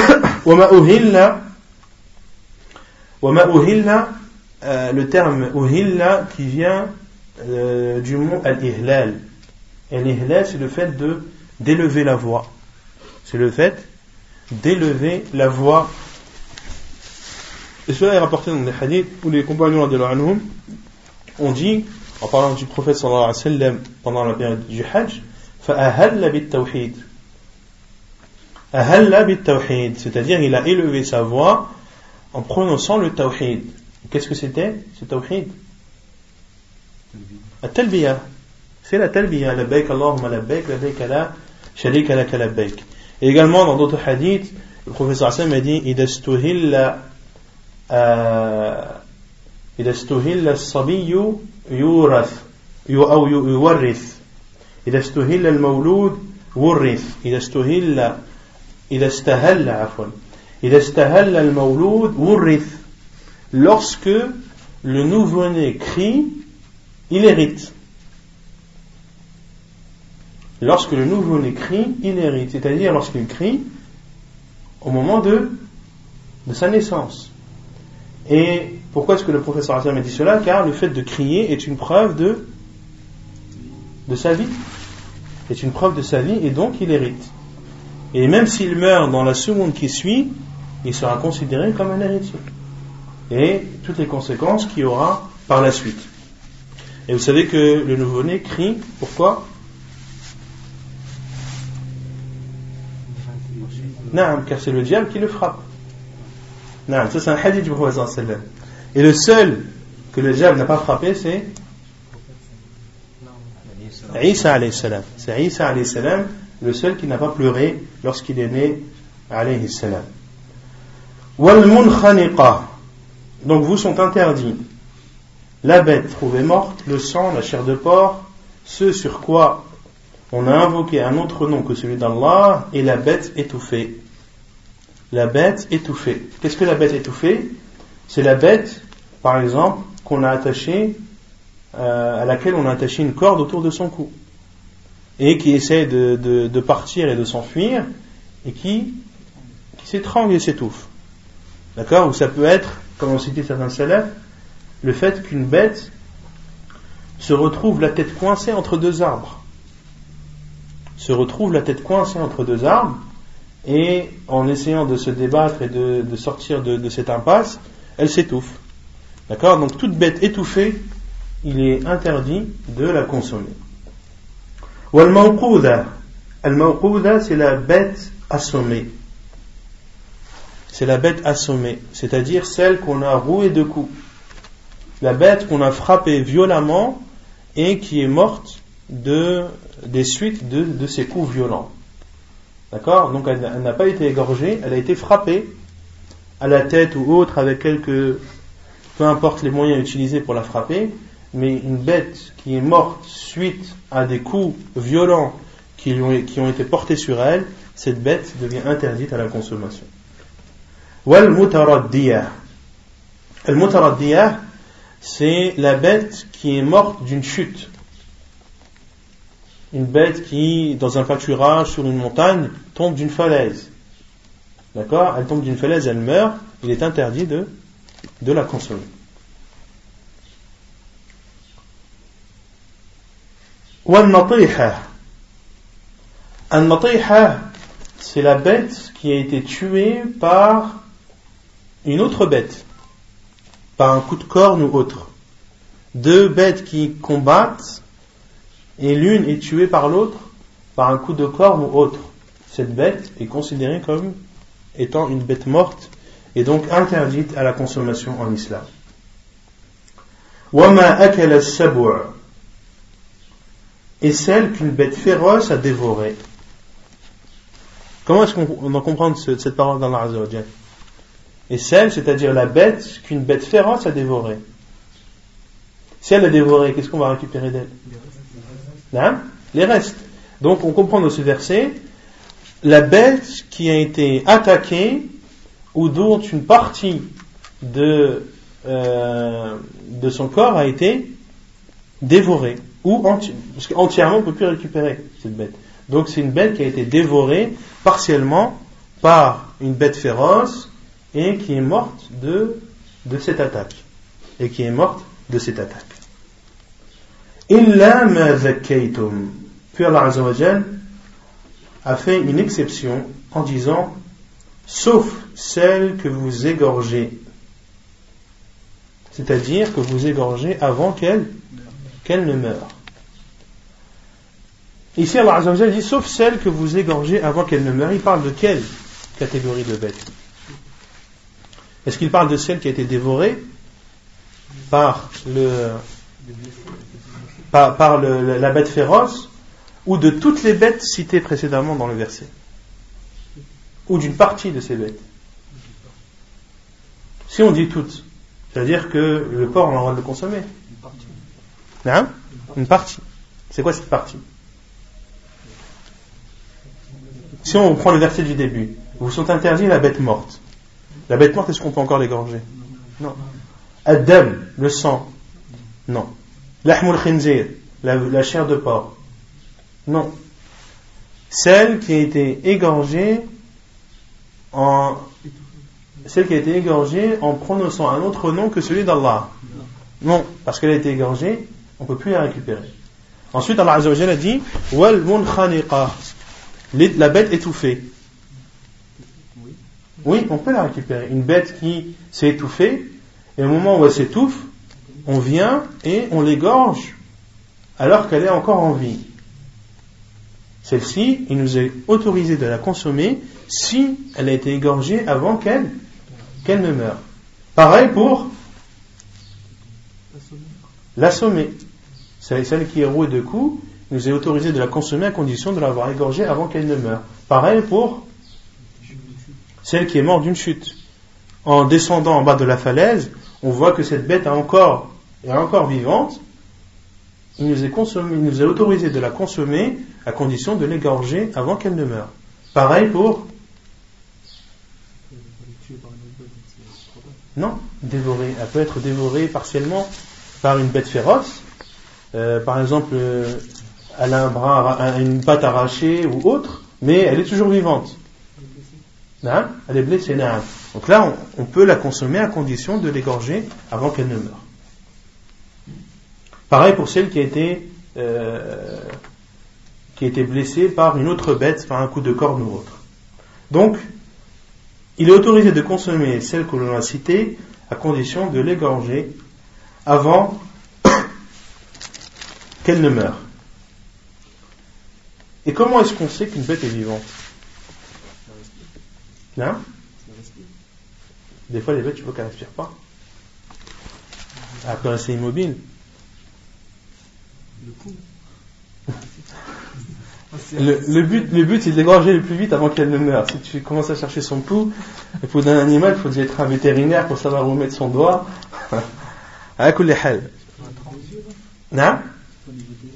Euh, le terme uhilla qui vient euh, du mot al-ihlal. Al-ihlal, c'est le fait de d'élever la voix. C'est le fait d'élever la voix. Et cela est rapporté dans des hadiths où les compagnons de anhum ont dit, en parlant du prophète sallallahu alayhi wa sallam pendant la période du hajj, فَأَهَلَّ بِالتَّوْحِيدِ أَهَلَّ بِالتَّوْحِيدِ C'est-à-dire, il a élevé sa voix en prononçant le tawhid. Qu'est-ce que c'était Ce tawhid La C'est la talbiya. Labbaik Allahumma labbaik, labbaik la sharika laka labbaik. Et également dans d'autres hadiths, le professeur Hassan a dit إذا استهل إذا استهل الصبي يورث أو يورث إذا استهل المولود ورث إذا استهل إذا استهل عفوا إذا استهل المولود ورث lorsque le nouveau-né crie, il hérite. Lorsque le nouveau-né crie, il hérite. C'est-à-dire lorsqu'il crie au moment de, sa naissance. Et pourquoi est-ce que le professeur a dit cela? Car le fait de crier est une preuve de, de sa vie. Est une preuve de sa vie et donc il hérite. Et même s'il meurt dans la seconde qui suit, il sera considéré comme un héritier et toutes les conséquences qu'il y aura par la suite. Et vous savez que le nouveau-né crie, pourquoi? Non, car c'est le diable qui le frappe. Non, ça c'est un hadith du prophète Et le seul que le diable n'a pas frappé, c'est Isa alayhi salam. C'est Isa alayhi salam, le seul qui n'a pas pleuré lorsqu'il est né alayhi salam. Wal munkhaniqa. Donc vous sont interdits la bête trouvée morte, le sang, la chair de porc, ce sur quoi on a invoqué un autre nom que celui d'Allah et la bête étouffée. La bête étouffée. Qu'est-ce que la bête étouffée? C'est la bête, par exemple, qu'on a attachée, euh, à laquelle on a attaché une corde autour de son cou et qui essaie de, partir et de s'enfuir et qui, qui s'étrangle et s'étouffe. D'accord? Ou ça peut être, comme on citait certains salafs, le fait qu'une bête se retrouve la tête coincée entre deux arbres. Se retrouve la tête coincée entre deux arbres et en essayant de se débattre et de, sortir de, cette impasse, elle s'étouffe. D'accord? Donc toute bête étouffée, il est interdit de la consommer. Wal-mawqouda. Al-mawqouda, c'est la bête assommée. C'est la bête assommée, c'est-à-dire celle qu'on a rouée de coups. La bête qu'on a frappée violemment et qui est morte de, des suites de, ces coups violents. D'accord? Donc elle, n'a pas été égorgée, elle a été frappée à la tête ou autre avec quelques. peu importe les moyens utilisés pour la frapper, mais une bête qui est morte suite à des coups violents qui ont été portés sur elle, cette bête devient interdite à la consommation. Al mutaraddiyah, c'est la bête qui est morte d'une chute. Une bête qui, dans un pâturage sur une montagne, tombe d'une falaise. D'accord? Elle tombe d'une falaise, elle meurt, il est interdit de, la consommer. c'est la bête qui a été tuée par une autre bête, par un coup de corne ou autre. Deux bêtes qui combattent et l'une est tuée par l'autre par un coup de corne ou autre. Cette bête est considérée comme étant une bête morte et donc interdite à la consommation en islam et celle qu'une bête féroce a dévorée. Comment est-ce qu'on va comprendre cette parole d'Allah Azzawajal Et celle, c'est-à-dire la bête qu'une bête féroce a dévorée. Si elle a dévoré, qu'est-ce qu'on va récupérer d'elle? Hein? Les restes. Donc on comprend dans ce verset la bête qui a été attaquée ou dont une partie de, euh, de son corps a été dévorée ou parce qu'entièrement on ne peut plus récupérer cette bête. Donc c'est une bête qui a été dévorée partiellement par une bête féroce et qui est morte de, de cette attaque. Et qui est morte de cette attaque. Illa ma zakkaytum. Puis Allah a fait une exception en disant sauf celle que vous égorgez. C'est-à-dire que vous égorgez avant qu'elle ne meure. Ici, Allah Azzawajal dit sauf celle que vous égorgez avant qu'elle ne meure. Il parle de quelle catégorie de bête Est-ce qu'il parle de celle qui a été dévorée par, la bête féroce ou de toutes les bêtes citées précédemment dans le verset? Ou d'une partie de ces bêtes? Si on dit toutes, c'est-à-dire que le porc, on a le droit de le consommer. Hein? Une partie. C'est quoi cette partie? Si on prend le verset du début, vous sont interdits la bête morte. La bête morte, est-ce qu'on peut encore l'égorger? Non. Adam, le sang. Non. L'ahmul la, chair de porc. Non. Celle qui a été égorgée en celle qui a été égorgée en prononçant un autre nom que celui d'Allah. Non, parce qu'elle a été égorgée on ne peut plus la récupérer. Ensuite, Allah a dit la bête étouffée. Oui, on peut la récupérer. Une bête qui s'est étouffée, et au moment où elle s'étouffe, on vient et on l'égorge alors qu'elle est encore en vie. Celle-ci, il nous est autorisé de la consommer si elle a été égorgée avant qu'elle ne meure. Pareil pour l'assommer celle qui est rouée de coups, nous est autorisé de la consommer à condition de l'avoir égorgée avant qu'elle ne meure. Pareil pour celle qui est morte d'une chute. En descendant en bas de la falaise, on voit que cette bête est encore vivante, il nous est, autorisé de la consommer à condition de l'égorger avant qu'elle ne meure. Pareil pour. Non, dévorée. Elle peut être dévorée partiellement par une bête féroce. Euh, par exemple, euh, elle a un bras, une patte arrachée ou autre, mais elle est toujours vivante. Elle est blessée. Naam, Elle est blessée. Donc là, on, peut la consommer à condition de l'égorger avant qu'elle ne meure. Pareil pour celle qui a été, euh, qui a été blessée par une autre bête, par un coup de corne ou autre. Donc, il est autorisé de consommer celle que l'on a citée à condition de l'égorger avant qu'elle ne meure. Et comment est-ce qu'on sait qu'une bête est vivante? Respire. Des fois, les bêtes, tu vois qu'elles respirent pas. Peuvent rester immobiles. Le pouls. C'est- Le, le but, le but, c'est de l'égorger le plus vite avant qu'elle ne meure. Si tu commences à chercher son pouls, il faut d'un animal, il faut déjà être un vétérinaire pour savoir où mettre son doigt. À hal. Les des yeux.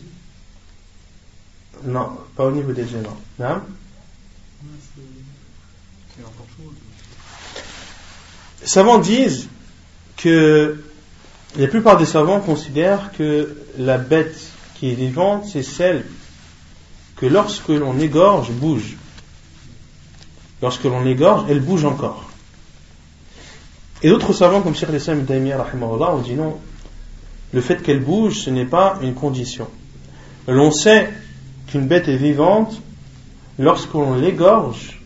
Non, pas au niveau des yeux, non. Naam Ouais, c'est- c'est encore chaud. Les savants disent que la plupart des savants considèrent que la bête qui est vivante, c'est celle que lorsque l'on égorge, bouge. Lorsque l'on égorge, elle bouge encore. Et d'autres savants, comme Cheikh Islam Ibn Taymiyyah, ont dit non, le fait qu'elle bouge, ce n'est pas une condition. L'on sait qu'une bête est vivante lorsque l'on l'égorge,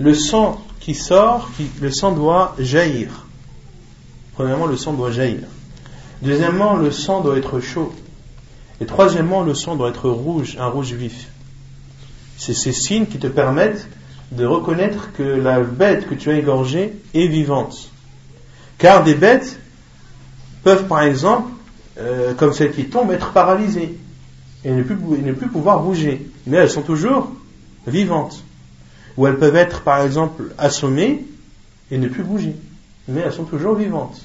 le sang qui sort, le sang doit jaillir. Premièrement, le sang doit jaillir. Deuxièmement, le sang doit être chaud. Et troisièmement, le sang doit être rouge, un rouge vif. C'est ces signes qui te permettent de reconnaître que la bête que tu as égorgée est vivante. Car des bêtes peuvent, par exemple, euh, comme celle qui tombe, être paralysées et ne plus pouvoir bouger. Mais elles sont toujours vivantes. Ou elles peuvent être, par exemple, assommées et ne plus bouger. Mais elles sont toujours vivantes.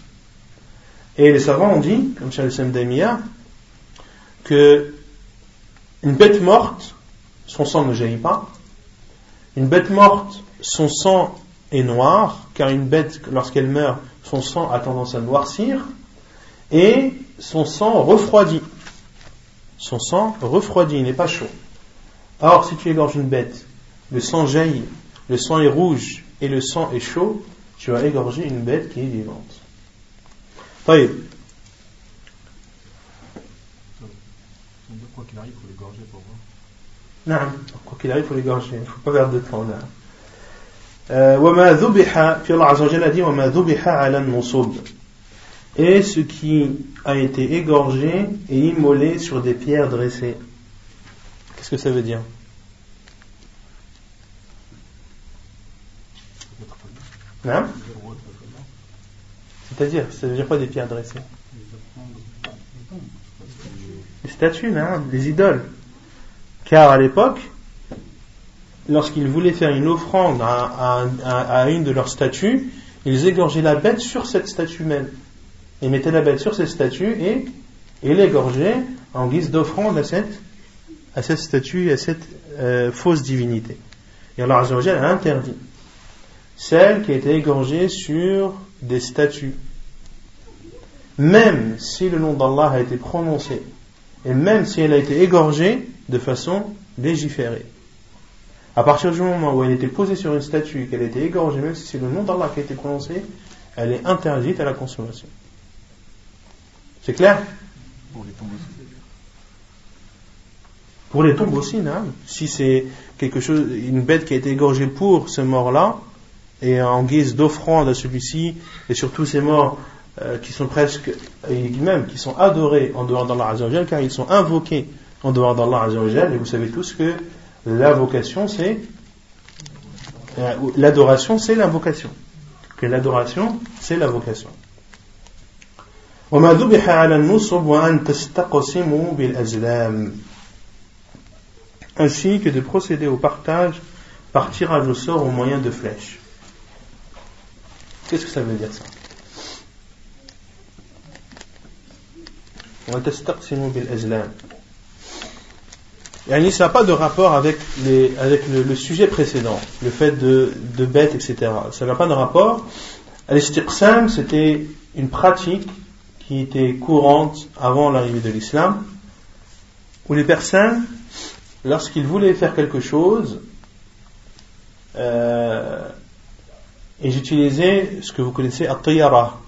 Et les savants ont dit, comme Charles Sam Damia, que une bête morte, son sang ne jaillit pas. Une bête morte, son sang est noir, car une bête, lorsqu'elle meurt, son sang a tendance à noircir, et son sang refroidit. Son sang refroidit, il n'est pas chaud. Or, si tu égorges une bête, le sang jaillit, le sang est rouge et le sang est chaud, tu vas égorger une bête qui est vivante. طيب. Donc, quoi qu'il arrive, il faut l'égorger pour voir. نعم quoi qu'il arrive il faut l'égorger il ne faut pas perdre de temps là Euh, وما ذبح puis Allah Azza wa Jalla dit وما ذبح على النصب et ce qui a été égorgé et immolé sur des pierres dressées qu'est-ce que ça veut dire Hein c'est-à-dire ça veut dire quoi des pierres dressées? Les statues là, les idoles. Car à l'époque lorsqu'ils voulaient faire une offrande à, à- à- à une de leurs statues ils égorgeaient la bête sur cette statue même. Ils mettaient la bête sur cette statue et, et l'égorgeaient en guise d'offrande à cette, à cette statue à cette euh, fausse divinité. Et Allah Azza wa Jalla a interdit celle qui a été égorgée sur des statues même si le nom d'Allah a été prononcé et même si elle a été égorgée de façon légiférée. À partir du moment où elle était posée sur une statue et qu'elle a été égorgée, même si c'est le nom d'Allah qui a été prononcé, elle est interdite à la consommation. C'est clair? Pour les tombes aussi. Pour les tombes aussi, non si c'est quelque chose, une bête qui a été égorgée pour ce mort-là, et en guise d'offrande à celui-ci, et surtout ces morts euh, qui sont presque, et même qui sont adorés en dehors d'Allah Azzawajal, car ils sont invoqués en dehors d'Allah Azzawajal, et vous savez tous que l'invocation c'est, euh, l'adoration c'est l'invocation. Que l'adoration c'est l'invocation. ainsi que de procéder au partage par tirage au sort au moyen de flèches Qu'est-ce que ça veut dire ça Yani, ça n'a pas de rapport avec, le, sujet précédent, le fait de, de bêtes, etc. Ça n'a pas de rapport. Al-istiqsam, c'était une pratique qui était courante avant l'arrivée de l'islam, où les personnes, lorsqu'ils voulaient faire quelque chose, euh, ils utilisaient ce que vous connaissez, at-tiyara.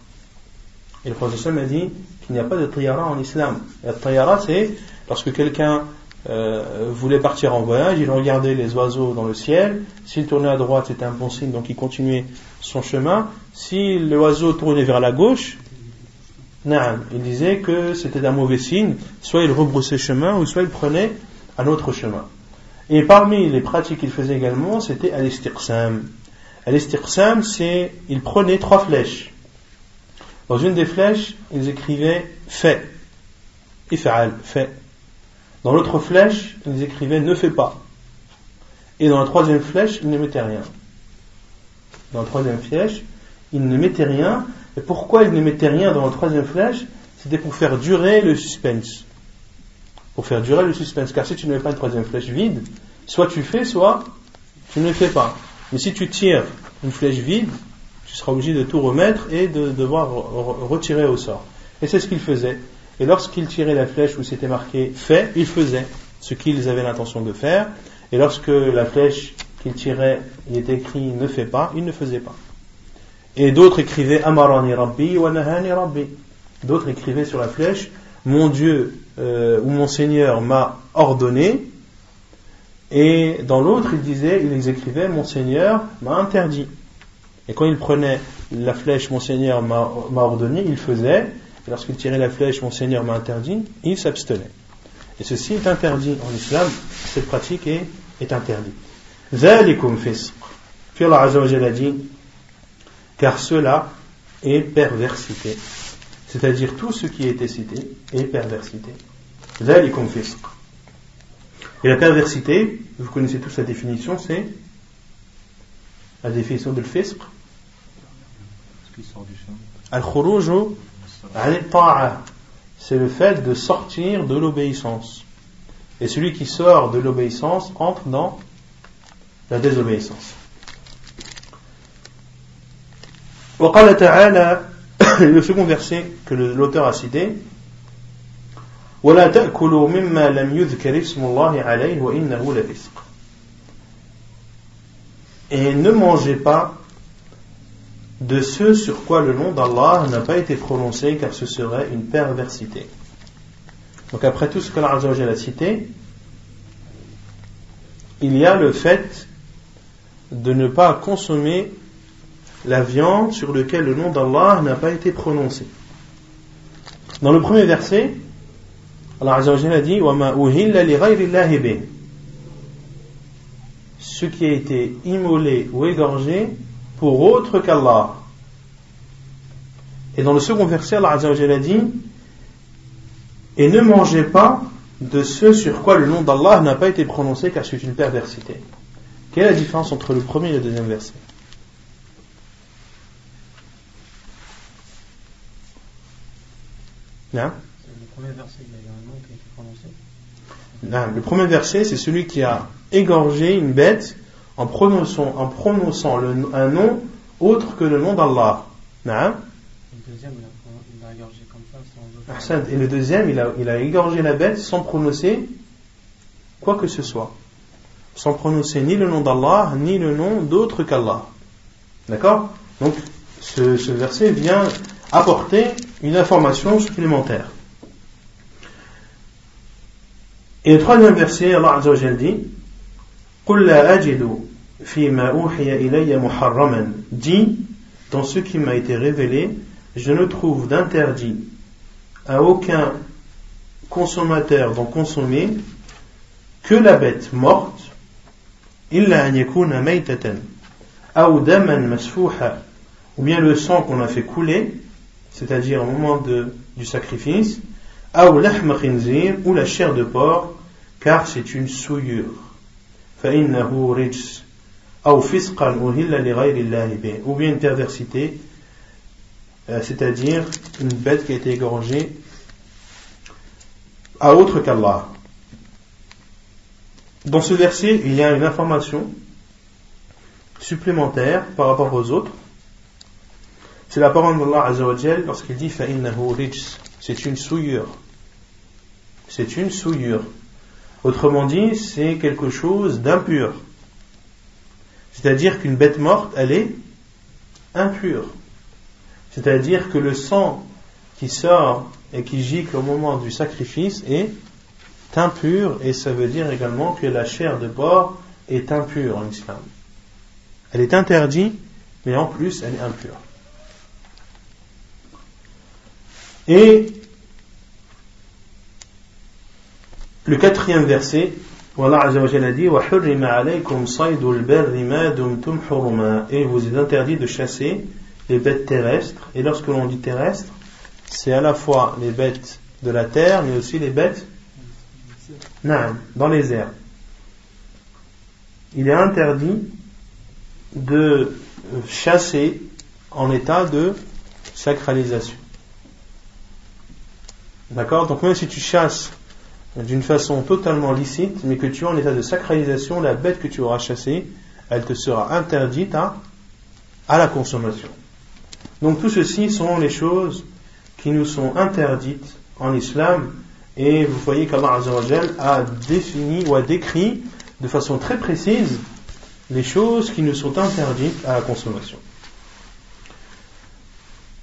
Et le prophète a dit qu'il n'y a pas de tiyara en islam. Et at-tiyara, c'est lorsque quelqu'un euh, voulait partir en voyage, il regardait les oiseaux dans le ciel. S'il tournait à droite, c'était un bon signe, donc il continuait son chemin. Si l'oiseau tournait vers la gauche, il disait que c'était un mauvais signe. Soit il rebroussait chemin, ou soit il prenait un autre chemin. Et parmi les pratiques qu'il faisait également, c'était al-istiqsam. Al-istiqsam, c'est, il prenait trois flèches. Dans une des flèches, ils écrivaient fait. If'al, fait. Dans l'autre flèche, ils écrivaient ne fais pas. Et dans la troisième flèche, ils ne mettaient rien. Dans la troisième flèche, ils ne mettaient rien. Et pourquoi ils ne mettaient rien dans la troisième flèche? C'était pour faire durer le suspense. Pour faire durer le suspense. Car si tu ne mets pas une troisième flèche vide, soit tu fais, soit tu ne fais pas. Mais si tu tires une flèche vide, tu seras obligé de tout remettre et de devoir retirer au sort. Et c'est ce qu'ils faisaient. Et lorsqu'ils tiraient la flèche où c'était marqué fait, ils faisaient ce qu'ils avaient l'intention de faire. Et lorsque la flèche qu'ils tiraient, il était écrit ne fait pas, ils ne faisaient pas. Et d'autres écrivaient Amarani Rabbi wa Nahani Rabbi. D'autres écrivaient sur la flèche Mon Dieu euh, ou mon Seigneur m'a ordonné. Et dans l'autre, ils disaient, ils écrivaient Mon Seigneur m'a interdit. Et quand ils prenaient la flèche Mon Seigneur m'a ordonné, ils faisaient lorsqu'il tirait la flèche, mon Seigneur m'a interdit, il s'abstenait. Et ceci est interdit en islam, cette pratique est, interdite. Puis Allah a dit, car cela est perversité. C'est-à-dire tout ce qui été cité est perversité. Et la perversité, vous connaissez tous la définition, c'est la définition de l'fisq. Al-khuruj c'est le fait de sortir de l'obéissance. Et celui qui sort de l'obéissance entre dans la désobéissance. le second verset que l'auteur a cité Et ne mangez pas de ce sur quoi le nom d'Allah n'a pas été prononcé car ce serait une perversité. Donc après tout ce que l'Allah a cité, il y a le fait de ne pas consommer la viande sur laquelle le nom d'Allah n'a pas été prononcé. Dans le premier verset, Allah a dit Ce qui a été immolé ou égorgé pour autre qu'Allah. Et dans le second verset, Allah a dit Et ne mangez pas de ce sur quoi le nom d'Allah n'a pas été prononcé car c'est une perversité. Quelle est la différence entre le premier et le deuxième verset? Le premier verset, il y a un nom qui a été prononcé non, Le premier verset, c'est celui qui a égorgé une bête en prononçant, en prononçant le, un nom autre que le nom d'Allah. Et le deuxième, il a, il a égorgé la bête sans prononcer quoi que ce soit. Sans prononcer ni le nom d'Allah, ni le nom d'autre qu'Allah. D'accord? Donc, ce, ce, verset vient apporter une information supplémentaire. Et le troisième verset, Allah Azza wa dit قل لا أجد فيما أوحي إلي محرما dit dans ce qui m'a été révélé je ne trouve d'interdit à aucun consommateur d'en consommer que la bête morte إلا أن يكون ميتة أو دما مسفوحا ou bien le sang qu'on a fait couler c'est-à-dire au moment de, du sacrifice أو لحم خنزير ou la chair de porc car c'est une souillure فإنه رجس أو فسقا أهل لغير الله به ou bien une perversité euh, c'est-à-dire une bête qui a été égorgée à autre qu'Allah. Dans ce verset, il y a une information supplémentaire par rapport aux autres. C'est la parole d'Allah Azzawajal lorsqu'il dit C'est une souillure. C'est une souillure. Autrement dit, c'est quelque chose d'impur. C'est-à-dire qu'une bête morte, elle est impure. C'est-à-dire que le sang qui sort et qui gicle au moment du sacrifice est impur et ça veut dire également que la chair de porc est impure en islam. Elle est interdite, mais en plus elle est impure. Et le quatrième verset, Allah a dit Et vous est interdit de chasser les bêtes terrestres. Et lorsque l'on dit terrestre, c'est à la fois les bêtes de la terre, mais aussi les bêtes dans les airs. Il est interdit de chasser en état de sacralisation. D'accord? Donc même si tu chasses d'une façon totalement licite, mais que tu es en état de sacralisation, la bête que tu auras chassée, elle te sera interdite à, à la consommation. Donc tout ceci sont les choses qui nous sont interdites en islam et vous voyez qu'Allah a défini ou a décrit de façon très précise les choses qui nous sont interdites à la consommation.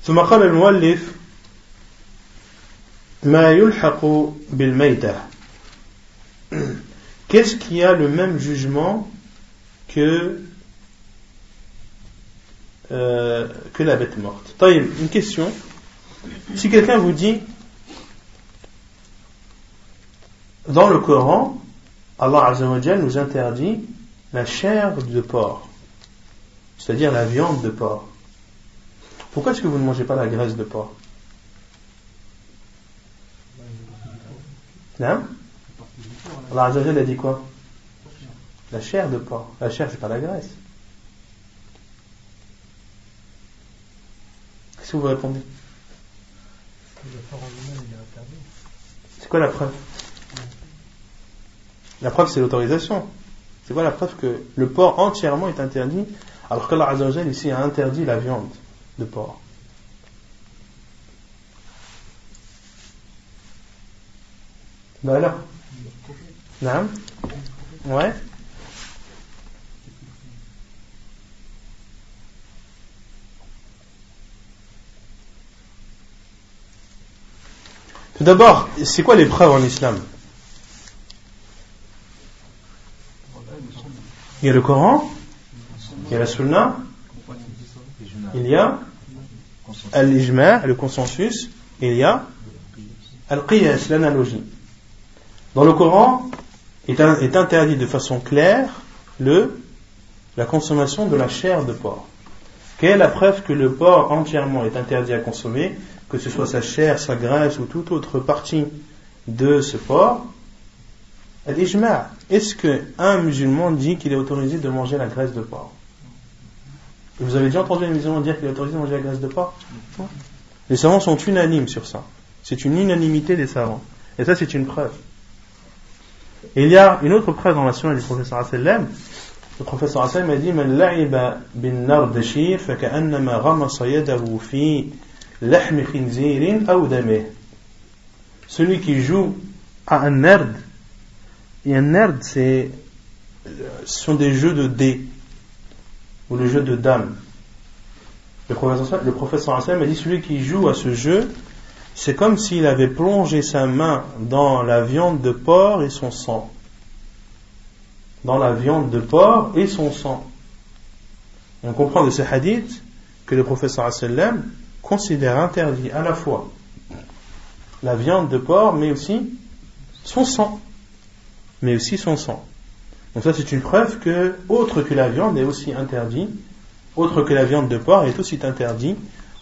ثم قال المؤلف ما يلحق بالميتة Qu'est-ce qui a le même jugement que, euh, que la bête morte Une question. Si quelqu'un vous dit dans le Coran, Allah Azzawajal nous interdit la chair de porc, c'est-à-dire la viande de porc. Pourquoi est-ce que vous ne mangez pas la graisse de porc Non Allah a dit quoi? La chair de porc. La chair, c'est pas la graisse. Qu'est-ce que vous répondez? C'est quoi la preuve? La preuve, c'est l'autorisation. C'est quoi la preuve que le porc entièrement est interdit, alors qu'Allah Azzawajal ici a interdit la viande de porc? Ben alors. Non Ouais. Tout d'abord, c'est quoi les preuves en islam? Il y a le Coran, il y a la Sunna, il y a al le consensus, il y a al-qiyas, l'analogie. Dans le Coran, est, interdit de façon claire le, la consommation de la chair de porc. Quelle est la preuve que le porc entièrement est interdit à consommer, que ce soit sa chair, sa graisse ou toute autre partie de ce porc? Est-ce qu'un musulman dit qu'il est autorisé de manger la graisse de porc? Vous avez déjà entendu un musulman dire qu'il est autorisé de manger la graisse de porc? Les savants sont unanimes sur ça. C'est une unanimité des savants. Et ça, c'est une preuve. Il y a une autre preuve dans la sunna du professeur Asselem. Le professeur Asselem a dit Man la'iba bin nardashir faka'annama ghamasa yadahu fi lahmi khinzirin aw Celui qui joue à un nerd et un nerd, c'est, ce sont des jeux de dés, ou le jeu de dames. Le professeur, le m'a dit celui qui joue à ce jeu, c'est comme s'il avait plongé sa main dans la viande de porc et son sang. Dans la viande de porc et son sang. On comprend de ce hadith que le professeur Hassan considère interdit à la fois la viande de porc mais aussi son sang mais aussi son sang. Donc ça c'est une preuve que autre que la viande est aussi interdit, autre que la viande de porc est aussi interdit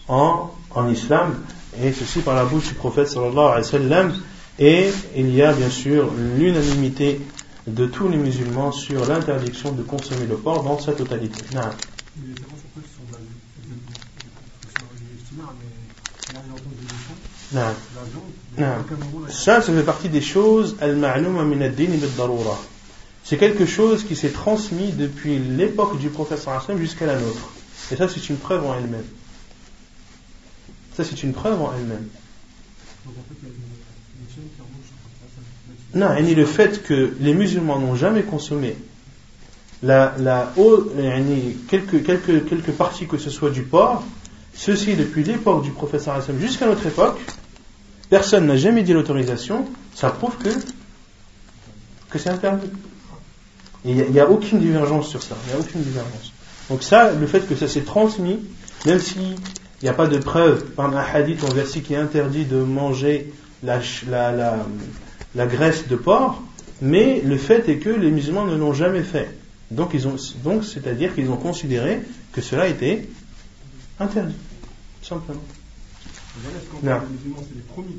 en, en islam, et ceci par la bouche du prophète sallallahu alayhi wa sallam, et il y a bien sûr l'unanimité de tous les musulmans sur l'interdiction de consommer le porc dans sa totalité. Non. Non. Ça, ça fait partie des choses. C'est quelque chose qui s'est transmis depuis l'époque du prophète jusqu'à la nôtre. Et ça, c'est une preuve en elle-même. Ça, c'est une preuve en elle-même. Non, et le fait que les musulmans n'ont jamais consommé la, la, yani quelques, quelques, quelques parties que ce soit du porc, ceci depuis l'époque du wa sallam jusqu'à notre époque, personne n'a jamais dit l'autorisation, ça prouve que, que c'est interdit. Il n'y a, aucune divergence sur ça, il n'y a aucune divergence. Donc ça, le fait que ça s'est transmis, même s'il n'y a pas de preuve par un hadith ou un verset qui interdit de manger la, la, la, la graisse de porc, mais le fait est que les musulmans ne l'ont jamais fait. Donc, ils ont, donc c'est-à-dire qu'ils ont considéré que cela était interdit, tout simplement. Là, Non. des musulmans, c'est les premiers.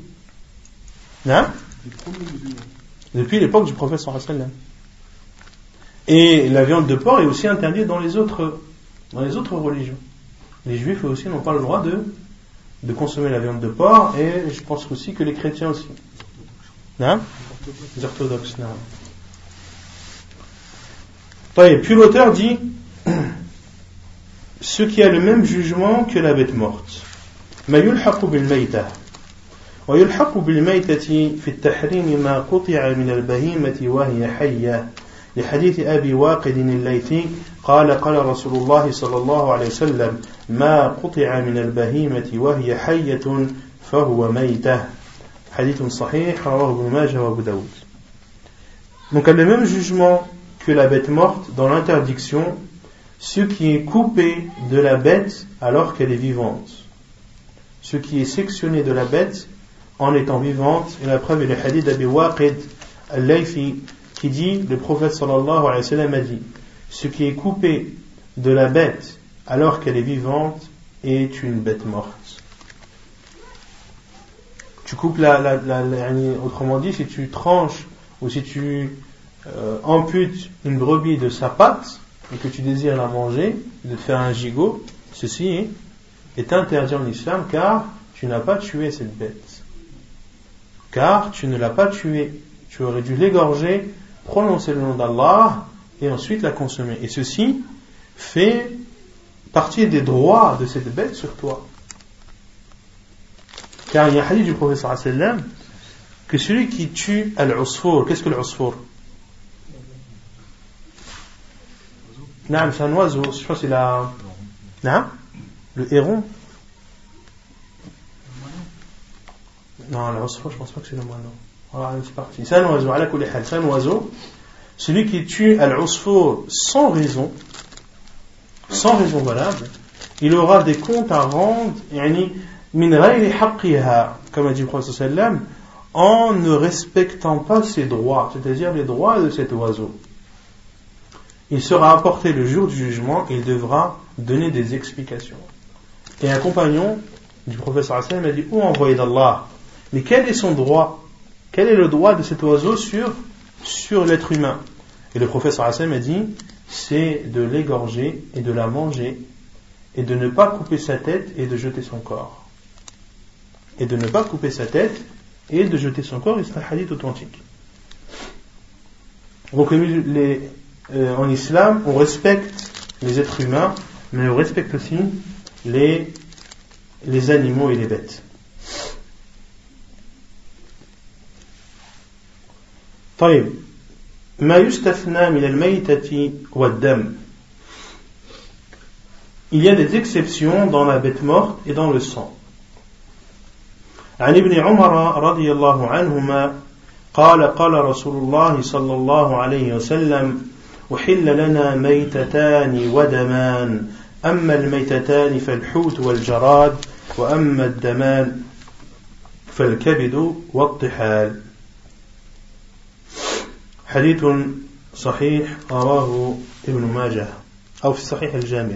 Hein Les premiers musulmans. Depuis l'époque du prophète sallallahu. Et la viande de porc est aussi interdite dans les autres, dans les autres religions Les juifs eux aussi n'ont pas le droit de, de consommer la viande de porc et je pense aussi que les chrétiens aussi. Hein Les orthodoxes, non. Et puis l'auteur dit ce qui a le même jugement que la bête morte. ما يلحق بالميتة ويلحق بالميتة في التحريم ما قطع من البهيمة وهي حية لحديث أبي واقد الليثي قال قال رسول الله صلى الله عليه وسلم ما قطع من البهيمة وهي حية فهو ميتة حديث صحيح رواه ابن ماجه وابو داود Donc, elle a le même jugement que la bête morte dans l'interdiction, ce qui est coupé de la bête alors qu'elle est vivante. Ce qui est sectionné de la bête en étant vivante, et la preuve est le hadith d'Abi Waqid al-Laythi qui dit, le prophète sallallahu alayhi wa sallam a dit, ce qui est coupé de la bête alors qu'elle est vivante est une bête morte. Tu coupes la, la, autrement dit, si tu tranches ou si tu euh, amputes une brebis de sa patte et que tu désires la manger, de faire un gigot, ceci est interdit en islam car tu n'as pas tué cette bête. Car tu ne l'as pas tuée. Tu aurais dû l'égorger, prononcer le nom d'Allah et ensuite la consommer. Et ceci fait partie des droits de cette bête sur toi. Car il y a un hadith du prophète sallam que celui qui tue al-usfour, qu'est-ce que l'usfour Non, c'est un oiseau, je que c'est la... Non Le héron Non, l'usfour, je pense pas que c'est le moineau. C'est un oiseau, c'est un oiseau. Celui qui tue al-usfour sans raison, sans raison valable, il aura des comptes à rendre, comme a dit le prophète en ne respectant pas ses droits, c'est-à-dire les droits de cet oiseau. Il sera apporté le jour du jugement il devra donner des explications. Et un compagnon du prophète sallam a dit, où envoyé d'Allah Mais quel est son droit Quel est le droit de cet oiseau sur, sur l'être humain? Et le prophète sallam a dit, c'est de l'égorger et de la manger et de ne pas couper sa tête et de jeter son corps. Et de ne pas couper sa tête et de jeter son corps, et c'est un hadith authentique. Donc les, les, euh, en islam, on respecte les êtres humains, mais on respecte aussi les, les animaux et les bêtes. طيب ما يستثنى من الميتة والدم Il y a des exceptions dans la bête morte et dans le sang. عن ابن عمر رضي الله عنهما قال قال رسول الله صلى الله عليه وسلم أحل لنا ميتتان ودمان أما الميتتان فالحوت والجراد وأما الدمان فالكبد والطحال حديث صحيح رواه ابن ماجه أو في الصحيح الجامع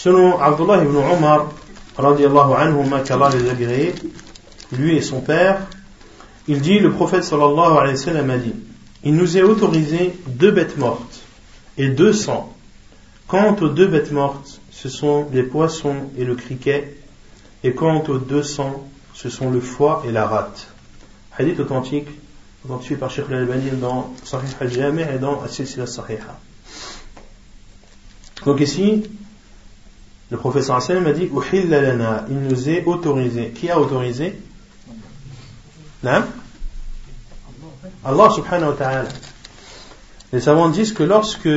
Selon Abdullah ibn Omar, radiallahu anhuma, qu'Allah les agréés, lui et son père, il dit, le prophète sallallahu alayhi wa sallam a dit, il nous est autorisé deux bêtes mortes et deux sangs. Quant aux deux bêtes mortes, ce sont les poissons et le criquet. et quant aux deux sangs, ce sont le foie et la rate. Hadith authentique, authentifié par Sheikh al-Albani dans Sahih al-Jami' et dans As-Silsila Sahiha. Donc ici, le professeur Hassan a dit il nous est autorisé. Qui a autorisé? Non Allah subhanahu wa ta'ala. Les savants disent que lorsque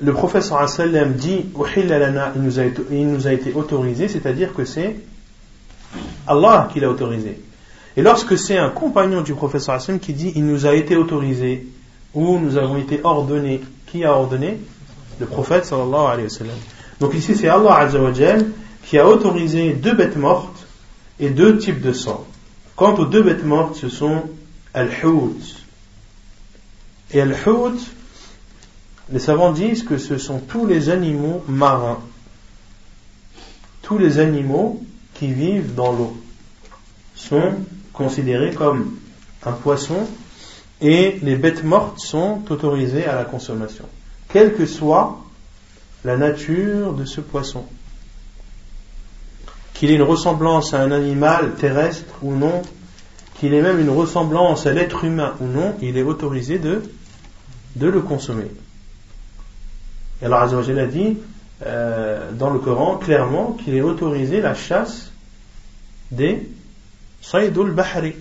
le professeur sallam dit il nous, a été, il nous a été autorisé, c'est-à-dire que c'est Allah qui l'a autorisé. Et lorsque c'est un compagnon du professeur sallam qui dit il nous a été autorisé ou nous avons été ordonnés, qui a ordonné? Le prophète sallallahu alayhi wa. Donc ici c'est Allah qui a autorisé deux bêtes mortes et deux types de sang. Quant aux deux bêtes mortes, ce sont al-hout. Et al-hout, les savants disent que ce sont tous les animaux marins. Tous les animaux qui vivent dans l'eau sont considérés comme un poisson et les bêtes mortes sont autorisées à la consommation, quelle que soit la nature de ce poisson. Qu'il ait une ressemblance à un animal terrestre ou non, qu'il ait même une ressemblance à l'être humain ou non, il est autorisé de, le consommer. Et Allah a dit euh, dans le Coran clairement qu'il est autorisé la chasse des Saïdul Bahri.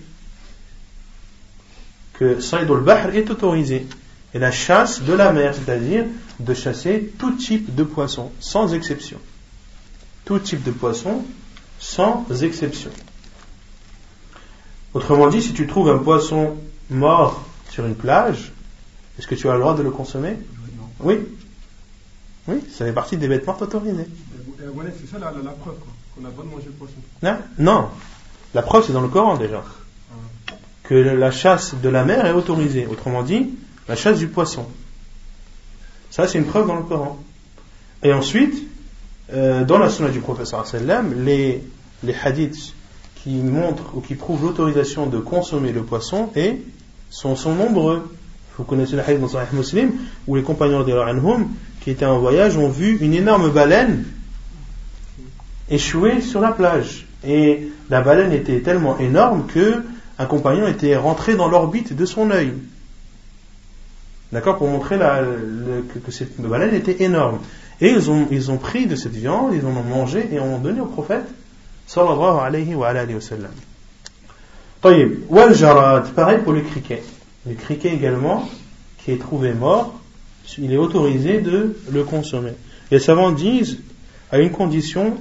Que Saïdul Bahri est autorisé. Et la chasse de la mer, c'est-à-dire de chasser tout type de poisson, sans exception. Tout type de poisson, sans exception. Autrement dit, si tu trouves un poisson mort sur une plage, est-ce que tu as le droit de le consommer? Oui? Oui, ça fait partie des bêtes mortes autorisées. c'est ça la, preuve, qu'on a le droit de manger le poisson. Non, non. la preuve c'est dans le Coran déjà. Ah. Que la chasse de la mer est autorisée. Autrement dit, la chasse du poisson. Ça, c'est une preuve dans le Coran. Et ensuite, euh, dans la sunna du professeur les, les hadiths qui montrent ou qui prouvent l'autorisation de consommer le poisson et sont, sont nombreux. Vous connaissez le hadith dans Sahih Muslim où les compagnons de Anhum qui étaient en voyage ont vu une énorme baleine échouer sur la plage. Et la baleine était tellement énorme que un compagnon était rentré dans l'orbite de son œil. D'accord Pour montrer que, cette baleine était énorme. Et ils ont, ils ont pris de cette viande, ils en ont mangé et ont donné au prophète sallallahu alayhi wa alayhi wa sallam. Pareil pour le criquet. Le criquet également, qui est trouvé mort, il est autorisé de le consommer. Les savants disent à une condition,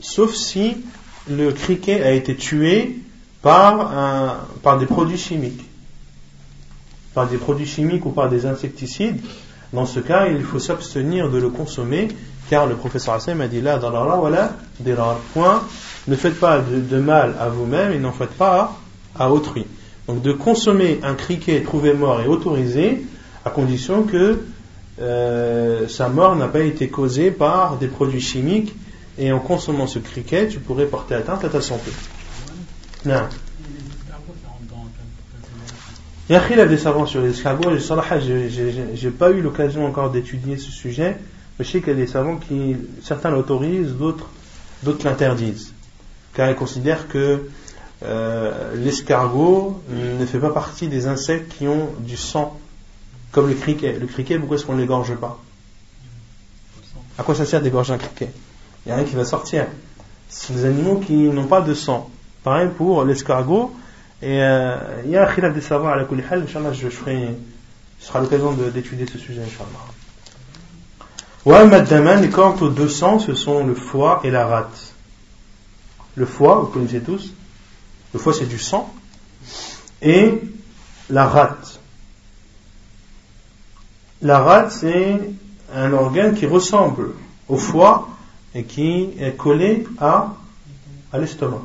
sauf si le criquet a été tué par, un, par des produits chimiques par des produits chimiques ou par des insecticides, dans ce cas, il faut s'abstenir de le consommer, car le professeur Hassan a dit là, voilà, point, ne faites pas de, mal à vous-même et n'en faites pas à, autrui. Donc de consommer un criquet trouvé mort est autorisé, à condition que euh, sa mort n'a pas été causée par des produits chimiques, et en consommant ce criquet, tu pourrais porter atteinte à ta santé. Non. Il y a des savants sur les escargots. Je n'ai pas eu l'occasion encore d'étudier ce sujet, mais je sais qu'il y a des savants qui, certains l'autorisent, d'autres, d'autres l'interdisent. Car ils considèrent que euh, l'escargot ne fait pas partie des insectes qui ont du sang, comme le criquet. Le criquet, pourquoi est-ce qu'on ne l'égorge pas? À quoi ça sert d'égorger un criquet? Il n'y a rien qui va sortir. Ce sont des animaux qui n'ont pas de sang. Pareil pour l'escargot, et euh, il y a un khilaf des savants à la kulihal, Inch'Allah, je ferai, ce sera l'occasion d'étudier ce sujet, Inch'Allah. Wa maddaman, et quant aux deux sangs, ce sont le foie et la rate. Le foie, vous connaissez tous, le foie c'est du sang, et la rate. La rate c'est un organe qui ressemble au foie et qui est collé à, l'estomac.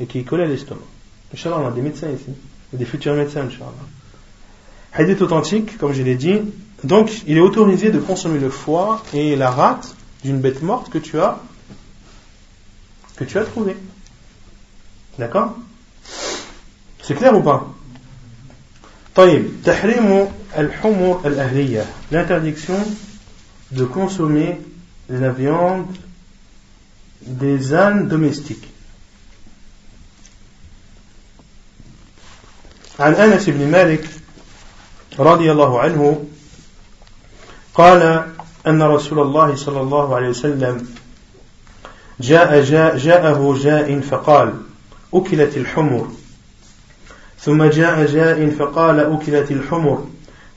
Et qui est collé à l'estomac. Inch'Allah, on a des médecins ici, des futurs médecins, Inch'Allah. Hadith authentique, comme je l'ai dit. Donc, il est autorisé de consommer le foie et la rate d'une bête morte que tu as, que tu as trouvé. D'accord? C'est clair ou pas? L'interdiction de consommer la viande des ânes domestiques. عن أنس بن مالك رضي الله عنه قال أن رسول الله صلى الله عليه وسلم جاء جاء جاءه جاء فقال أكلت الحمر ثم جاء جاء فقال أكلت الحمر.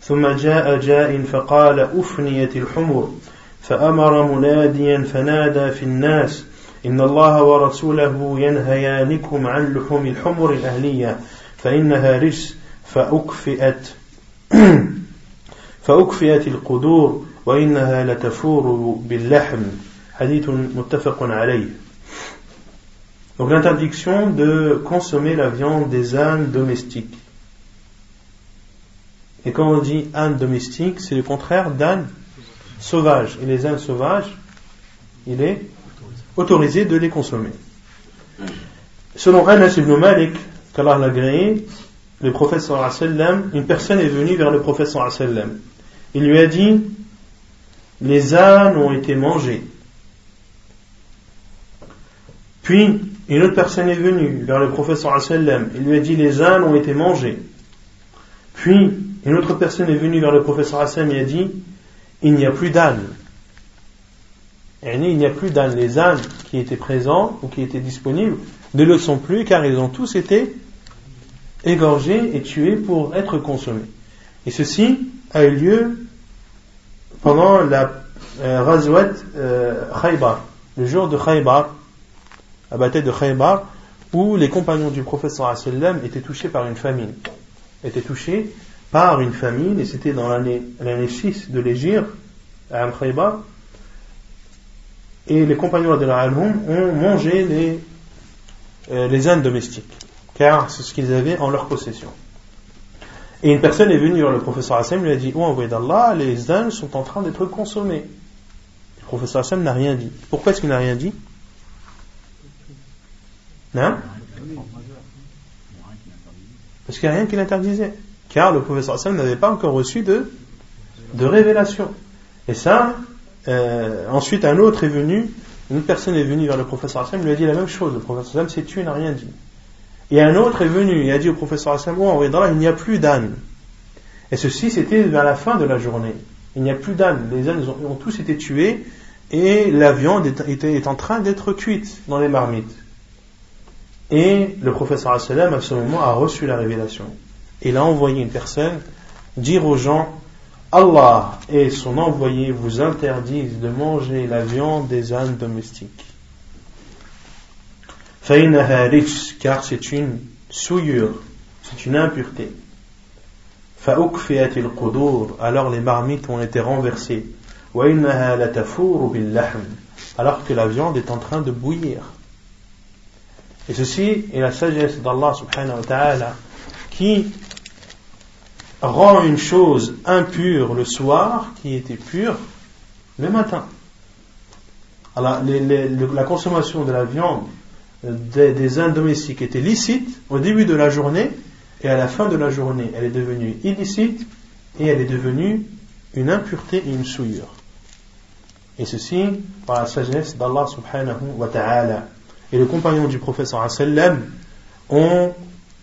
ثم جاء جاء فقال أفنيت الحمر. فأمر مناديا فنادى في الناس إن الله ورسوله ينهيانكم عن لحوم الحمر الأهلية فإنها رجس فأكفئت فأكفئت القدور وإنها لتفور باللحم. حديث متفق عليه. Donc l'interdiction de consommer la viande des ânes domestiques. Et quand on dit âne domestique, c'est le contraire d'âne sauvage. Et les ânes sauvages, il est autorisé de les consommer. Selon Anas ibn Malik, qu'Allah l'a agréé, le prophète sallam, une personne est venue vers le prophète sallam. Il lui a dit, les ânes ont été mangés. Puis, une autre personne est venue vers le prophète sallam. Il lui a dit, les ânes ont été mangés. Puis, une autre personne est venue vers le prophète sallam et a dit, il n'y a plus d'ânes. Il n'y a plus d'ânes. Les ânes qui étaient présents ou qui étaient disponibles ne le sont plus car ils ont tous été égorgés et tués pour être consommés. Et ceci a eu lieu pendant la euh, Razouat euh, le jour de Khaybar, la bataille de Khaybar, où les compagnons du prophète sallam étaient touchés par une famine. Étaient touchés par une famine, et c'était dans l'année 6 de l'Égypte, à Khaybar, et les compagnons de la ont mangé les, euh, les ânes domestiques, car c'est ce qu'ils avaient en leur possession. Et une personne est venue vers le professeur Hassan, lui a dit, oh envoyé d'Allah, les ânes sont en train d'être consommés. Le professeur Hassan n'a rien dit. Pourquoi est-ce qu'il n'a rien dit? Non? Parce qu'il n'y a rien qui l'interdisait. Car le professeur Hassan n'avait pas encore reçu de, de révélation. Et ça, euh, ensuite, un autre est venu, une autre personne est venue vers le professeur Hassan, lui a dit la même chose. Le professeur Hassan s'est tué, n'a rien dit. Et un autre est venu et a dit au professeur Hassan, oh, il n'y a plus d'âne. Et ceci, c'était vers la fin de la journée. Il n'y a plus d'âne. Les ânes ont, tous été tués et la viande est, est en train d'être cuite dans les marmites. Et le professeur à ce moment, a reçu la révélation. Il a envoyé une personne dire aux gens Allah et son envoyé vous interdisent de manger la viande des ânes domestiques. car c'est une souillure, c'est une impureté. alors les marmites ont été renversées. alors que la viande est en train de bouillir. Et ceci est la sagesse d'Allah subhanahu wa ta'ala qui rend une chose impure le soir qui était pure le matin. Alors, la consommation de la viande des, des domestiques était licite au début de la journée et à la fin de la journée, elle est devenue illicite et elle est devenue une impureté et une souillure. Et ceci par la sagesse d'Allah subhanahu wa ta'ala. Et le compagnon du professeur sallam ont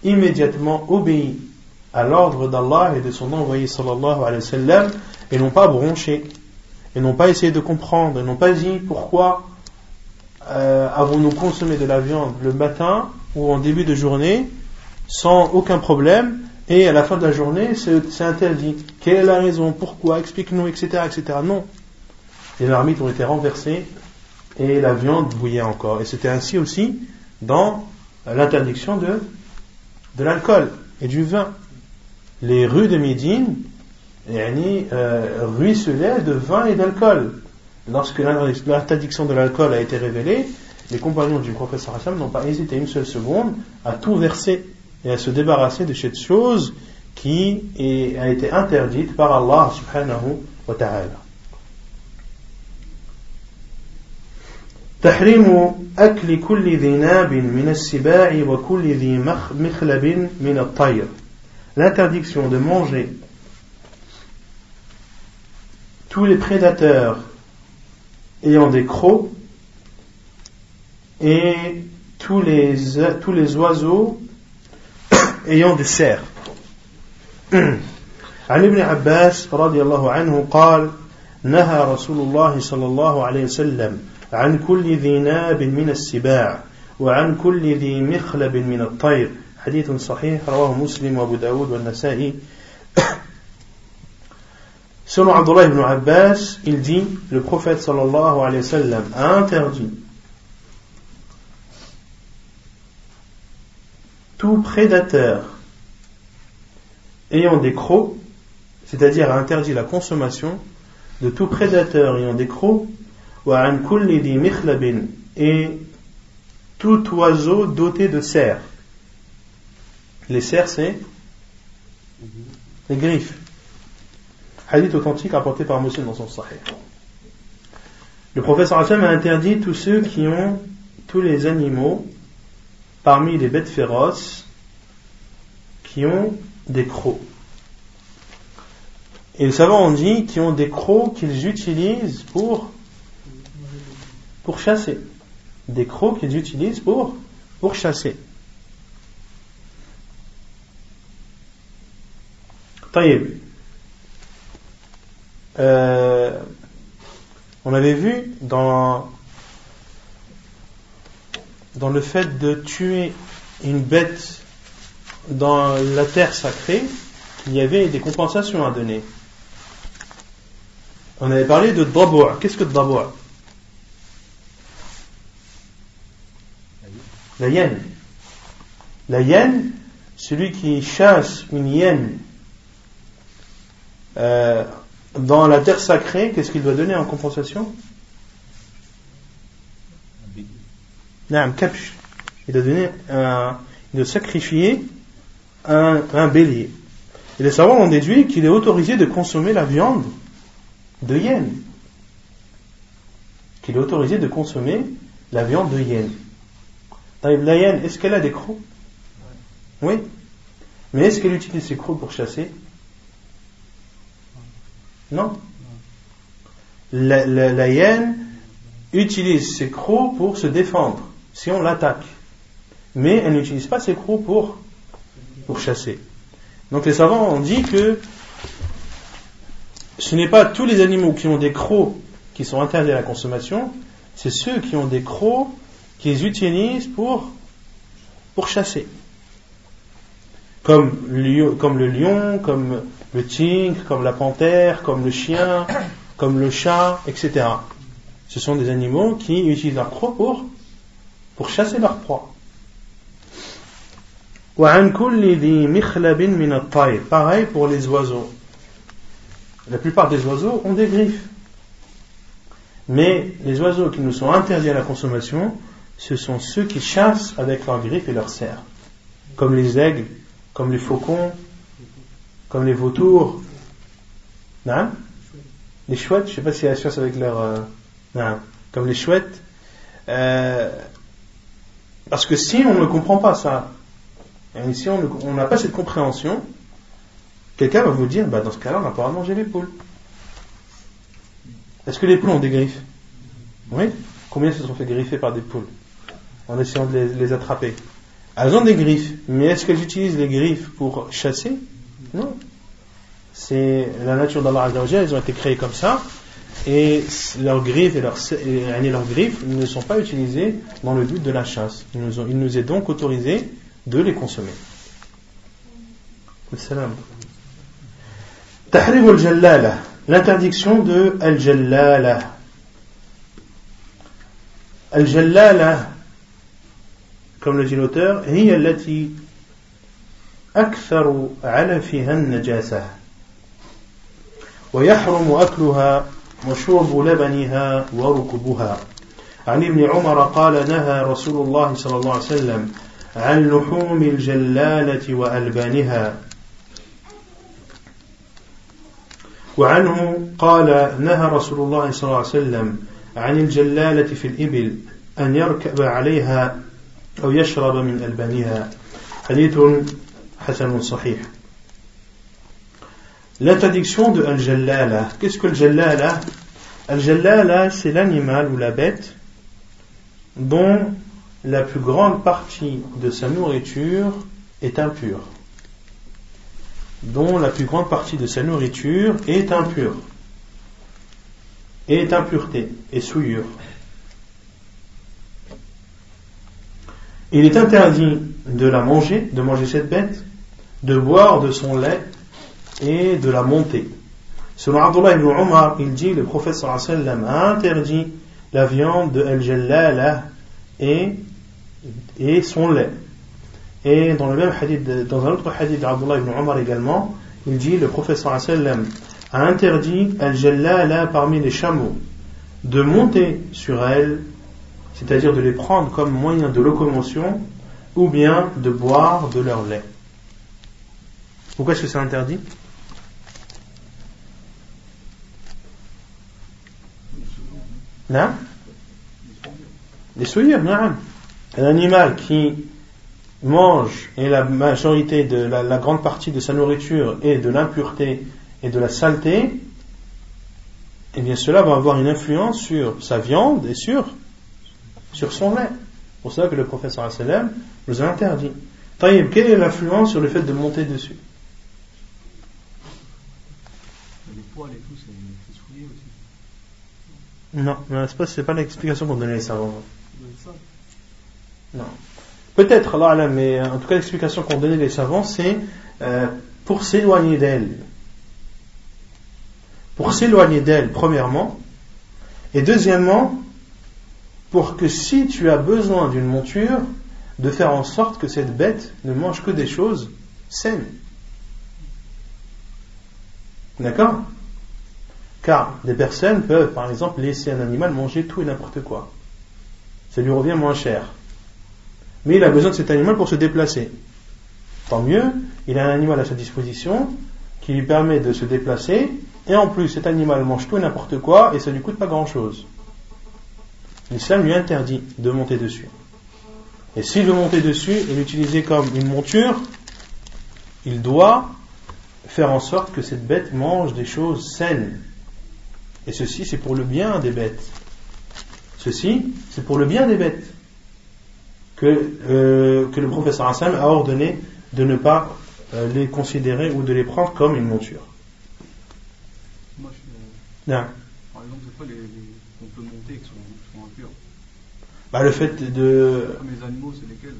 immédiatement obéi à l'ordre d'Allah et de son envoyé sallallahu alayhi wa sallam et n'ont pas bronché, et n'ont pas essayé de comprendre, n'ont pas dit pourquoi euh, avons-nous consommé de la viande le matin ou en début de journée sans aucun problème et à la fin de la journée c'est interdit. Quelle est la raison? Pourquoi? Explique-nous, etc., etc. Non. Les marmites ont été renversées et la viande bouillait encore. Et c'était ainsi aussi dans l'interdiction de, de l'alcool et du vin les rues de Médine euh, ruisselaient de vin et d'alcool. Lorsque l'interdiction de l'alcool a été révélée, les compagnons du professeur Hassan n'ont pas hésité une seule seconde à tout verser et à se débarrasser de cette chose qui a été interdite par Allah subhanahu wa ta'ala. تحريم أكل كل ذي ناب من السباع وكل ذي مخلب من الطير l'interdiction de manger tous les prédateurs ayant des crocs et tous les, tous les oiseaux ayant des cerfs. عن ابن عباس رضي الله عنه قال نهى رسول الله صلى الله عليه وسلم عن كل ذي ناب من السباع وعن كل ذي مخلب من الطير حديث صحيح رواه مسلم وابو داود والنسائي Selon Abdullah ibn Abbas, il dit, le prophète sallallahu alayhi wa sallam a interdit tout prédateur ayant des crocs, c'est-à-dire a interdit la consommation de tout prédateur ayant des crocs, et tout oiseau doté de serres. Les serres, c'est les griffes. Hadith authentique rapporté par Muslim dans son Sahih. Le professeur Hassan a interdit tous ceux qui ont tous les animaux parmi les bêtes féroces qui ont des crocs. Et les savants ont dit qu'ils ont des crocs qu'ils utilisent pour, pour chasser. Des crocs qu'ils utilisent pour, pour chasser. Euh, on avait vu dans le fait de tuer une bête dans la terre sacrée, il y avait des compensations à donner. On avait parlé de daboua. Qu'est-ce que daboua La hyène. La hyène, celui qui chasse une hyène euh, dans la terre sacrée, qu'est-ce qu'il doit donner en compensation? Un capche. Il doit donner un, il doit sacrifier un, un bélier. Et les savants ont déduit qu'il est autorisé de consommer la viande de hyène. Qu'il est autorisé de consommer la viande de hyène. La hyène, est-ce qu'elle a des crocs Oui. Mais est-ce qu'elle utilise ses crocs pour chasser Non. La, hyène utilise ses crocs pour se défendre si on l'attaque. Mais elle n'utilise pas ses crocs pour, pour chasser. Donc les savants ont dit que ce n'est pas tous les animaux qui ont des crocs qui sont interdits à la consommation, c'est ceux qui ont des crocs qu'ils utilisent pour, pour chasser. Comme, le lion, comme le tigre, comme la panthère, comme le chien, comme le chat, etc. Ce sont des animaux qui utilisent leurs crocs pour pour chasser leur proie. Pareil pour les oiseaux. La plupart des oiseaux ont des griffes. Mais les oiseaux qui nous sont interdits à la consommation, ce sont ceux qui chassent avec leurs griffes et leurs serres. Comme les aigles, comme les faucons, comme les vautours. Non les chouettes, je ne sais pas si elles chassent avec leurs... Euh, comme les chouettes. Euh, parce que si on ne comprend pas ça, si on n'a pas cette compréhension, quelqu'un va vous dire, bah, dans ce cas-là, on n'a pas à manger les poules. Est-ce que les poules ont des griffes? Oui? Combien se sont fait griffer par des poules? En essayant de les, attraper Elles ont des griffes, mais est-ce qu'elles utilisent les griffes pour chasser? Non. C'est la nature d'Allah elles ont été créées comme ça, et leurs griffes et leurs, et leurs griffes ne sont pas utilisées dans le but de la chasse. Il nous, ont, il nous est donc autorisé de les consommer. Tahrim al-jallala, l'interdiction de al-jallala. Al-jallala, comme le dit l'auteur, هي التي أكثر علفها النجاسة. ويحرم أكلها وشرب لبنها وركبها. عن ابن عمر قال نهى رسول الله صلى الله عليه وسلم عن لحوم الجلالة وألبانها. وعنه قال نهى رسول الله صلى الله عليه وسلم عن الجلالة في الإبل أن يركب عليها أو يشرب من ألبانها حديث حسن صحيح L'interdiction de Al-Jallala. Qu'est-ce que Al-Jallala Al-Jallala, c'est l'animal ou la bête dont la plus grande partie de sa nourriture est impure. Dont la plus grande partie de sa nourriture est impure. Et est impureté et souillure. Il est interdit de la manger, de manger cette bête, de boire de son lait et de la monter. Selon Abdullah ibn Omar, il dit le prophète sallam a interdit la viande de El et, et son lait. Et dans le même hadith, dans un autre hadith d'Abdullah ibn Omar également, il dit le prophète sallam a interdit El parmi les chameaux de monter sur elle, c'est-à-dire de les prendre comme moyen de locomotion, ou bien de boire de leur lait. Pourquoi est-ce que c'est interdit? Non Les souillures, non. Un animal qui mange et la majorité de la, grande partie de sa nourriture est de l'impureté et de la saleté, eh bien cela va avoir une influence sur sa viande et sur, sur son lait. C'est pour cela que le professeur sallam nous a interdit. Taïb, quelle est l'influence sur le fait de monter dessus? Les poils et tout, c'est souillé aussi. Non, c'est pas, pas l'explication qu'ont donné les savants. Non. Peut-être, là, mais en tout cas, l'explication qu'ont donné les savants, c'est euh, pour s'éloigner d'elle. Pour s'éloigner d'elle, premièrement. Et deuxièmement, pour que si tu as besoin d'une monture, de faire en sorte que cette bête ne mange que des choses saines. D'accord? Car des personnes peuvent, par exemple, laisser un animal manger tout et n'importe quoi. Ça lui revient moins cher. Mais il a besoin de cet animal pour se déplacer. Tant mieux, il a un animal à sa disposition qui lui permet de se déplacer, et en plus cet animal mange tout et n'importe quoi, et ça lui coûte pas grand chose. L'islam lui interdit de monter dessus. Et s'il veut monter dessus et l'utiliser comme une monture, il doit faire en sorte que cette bête mange des choses saines, et ceci, c'est pour le bien des bêtes. Ceci, c'est pour le bien des bêtes que, euh, que le professeur Hassan a ordonné de ne pas euh, les considérer ou de les prendre comme une monture. Moi, je, non. Par exemple, les, qu'on peut monter qui sont, sont impurs bah, Le fait de. Les animaux, c'est lesquels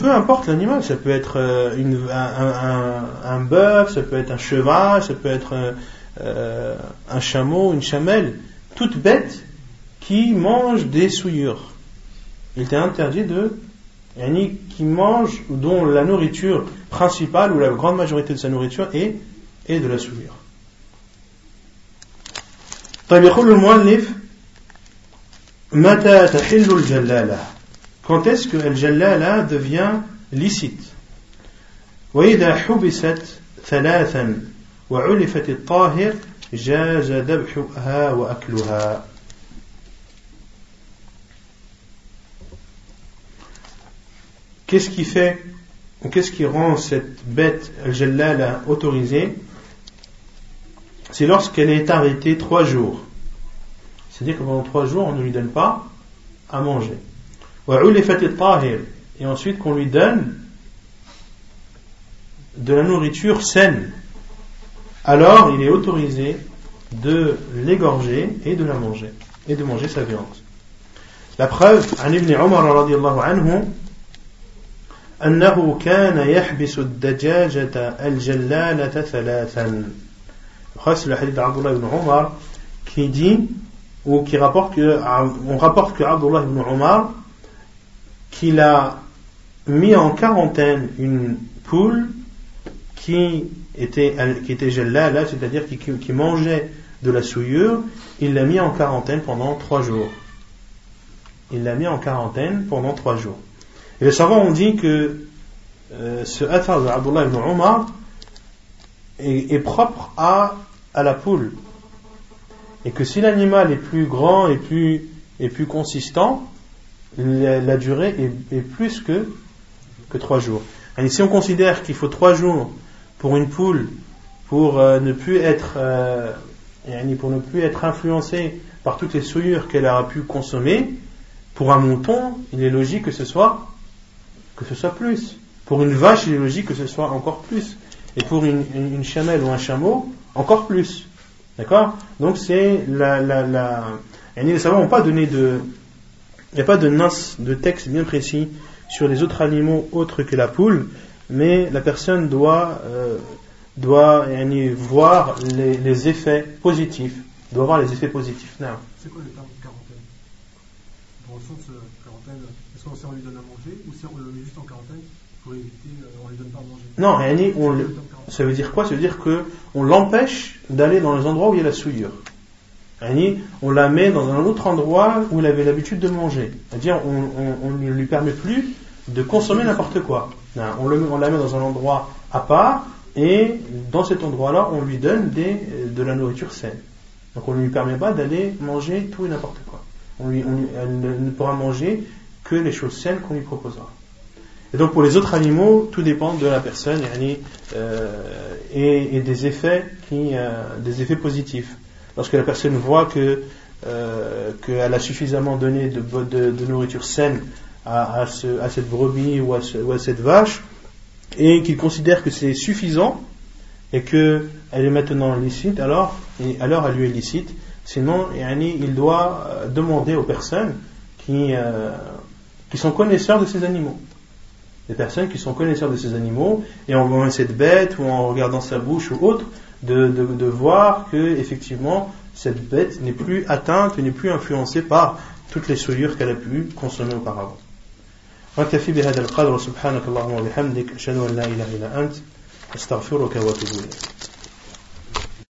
peu importe l'animal, ça peut être euh, une, un, un, un bœuf, ça peut être un cheval, ça peut être euh, un chameau, une chamelle, toute bête qui mange des souillures. Il était interdit de qui mange dont la nourriture principale ou la grande majorité de sa nourriture est, est de la souillure. quand est-ce que الجلالة devient licite وإذا حبست ثلاثا وعلفت الطاهر جاز ذبحها وأكلها Qu'est-ce qui fait, qu'est-ce qui rend cette bête al-jallala autorisée C'est lorsqu'elle est arrêtée trois jours. C'est-à-dire que pendant trois jours, on ne lui donne pas à manger. Et ensuite qu'on lui donne de la nourriture saine alors il est autorisé de l'égorger et de la manger, et de manger sa viande. La preuve, عن ابن عمر رضي الله عنه أنه كان يحبس الدجاجة الجلالة ثلاثا. C'est le hadith d'Abdullah ibn Omar qui dit, ou qui rapporte on rapporte que Abdullah ibn Omar, qu'il a mis en quarantaine une poule qui était, qui était c'est-à-dire qui, mangeait de la souillure, il l'a mis en quarantaine pendant trois jours. Il l'a mis en quarantaine pendant trois jours. Et les savants ont dit que euh, ce athar de Abdullah ibn Omar est, propre à la poule. Et que si l'animal est plus grand et plus, et plus consistant, la, durée est, plus que, que trois jours. Et si on considère qu'il faut trois jours pour une poule pour euh, ne plus être euh, pour ne plus être influencé par toutes les souillures qu'elle aura pu consommer, pour un mouton, il est logique que ce soit plus. Pour une vache, il est logique que ce soit encore plus. Et pour une, une, chamelle ou un chameau, encore plus. D'accord? Donc c'est la, la, la... Les savants n'ont pas donné de... Il n'y a pas de nas, de texte bien précis sur les autres animaux autres que la poule, mais la personne doit, euh, doit voir les, les, effets positifs, doit voir les effets positifs. C'est quoi le terme de quarantaine? Dans le sens euh, quarantaine, est-ce qu'on lui donne à manger ou si on le met juste en quarantaine pour éviter, euh, on lui donne pas à manger? Non, on, ça veut dire quoi? Ça veut dire qu'on l'empêche d'aller dans les endroits où il y a la souillure. On la met dans un autre endroit où il avait l'habitude de manger. C'est-à-dire, on ne lui permet plus de consommer n'importe quoi. On, le, on, la met dans un endroit à part et dans cet endroit-là, on lui donne des, de la nourriture saine. Donc on ne lui permet pas d'aller manger tout et n'importe quoi. On elle ne pourra manger que les choses saines qu'on lui proposera. Et donc pour les autres animaux, tout dépend de la personne euh, et, et, des effets qui, euh, des effets positifs. Lorsque la personne voit euh, qu'elle a suffisamment donné de, de, de nourriture saine à, à, ce, à cette brebis ou à, ou à cette vache, et qu'il considère que c'est suffisant et qu'elle est maintenant licite, alors, et alors elle lui est licite. Sinon, il doit euh, demander aux personnes qui, euh, qui sont connaisseurs de ces animaux Des personnes qui sont connaisseurs de ces animaux, et en voyant cette bête ou en regardant sa bouche ou autre, de, de, de voir que effectivement cette bête n'est plus atteinte, n'est plus influencée par toutes les souillures qu'elle a pu consommer auparavant. وكفي بهذا القدر سبحانك اللهم وبحمدك أشهد أن لا إله إلا أنت أستغفرك وأتوب إليك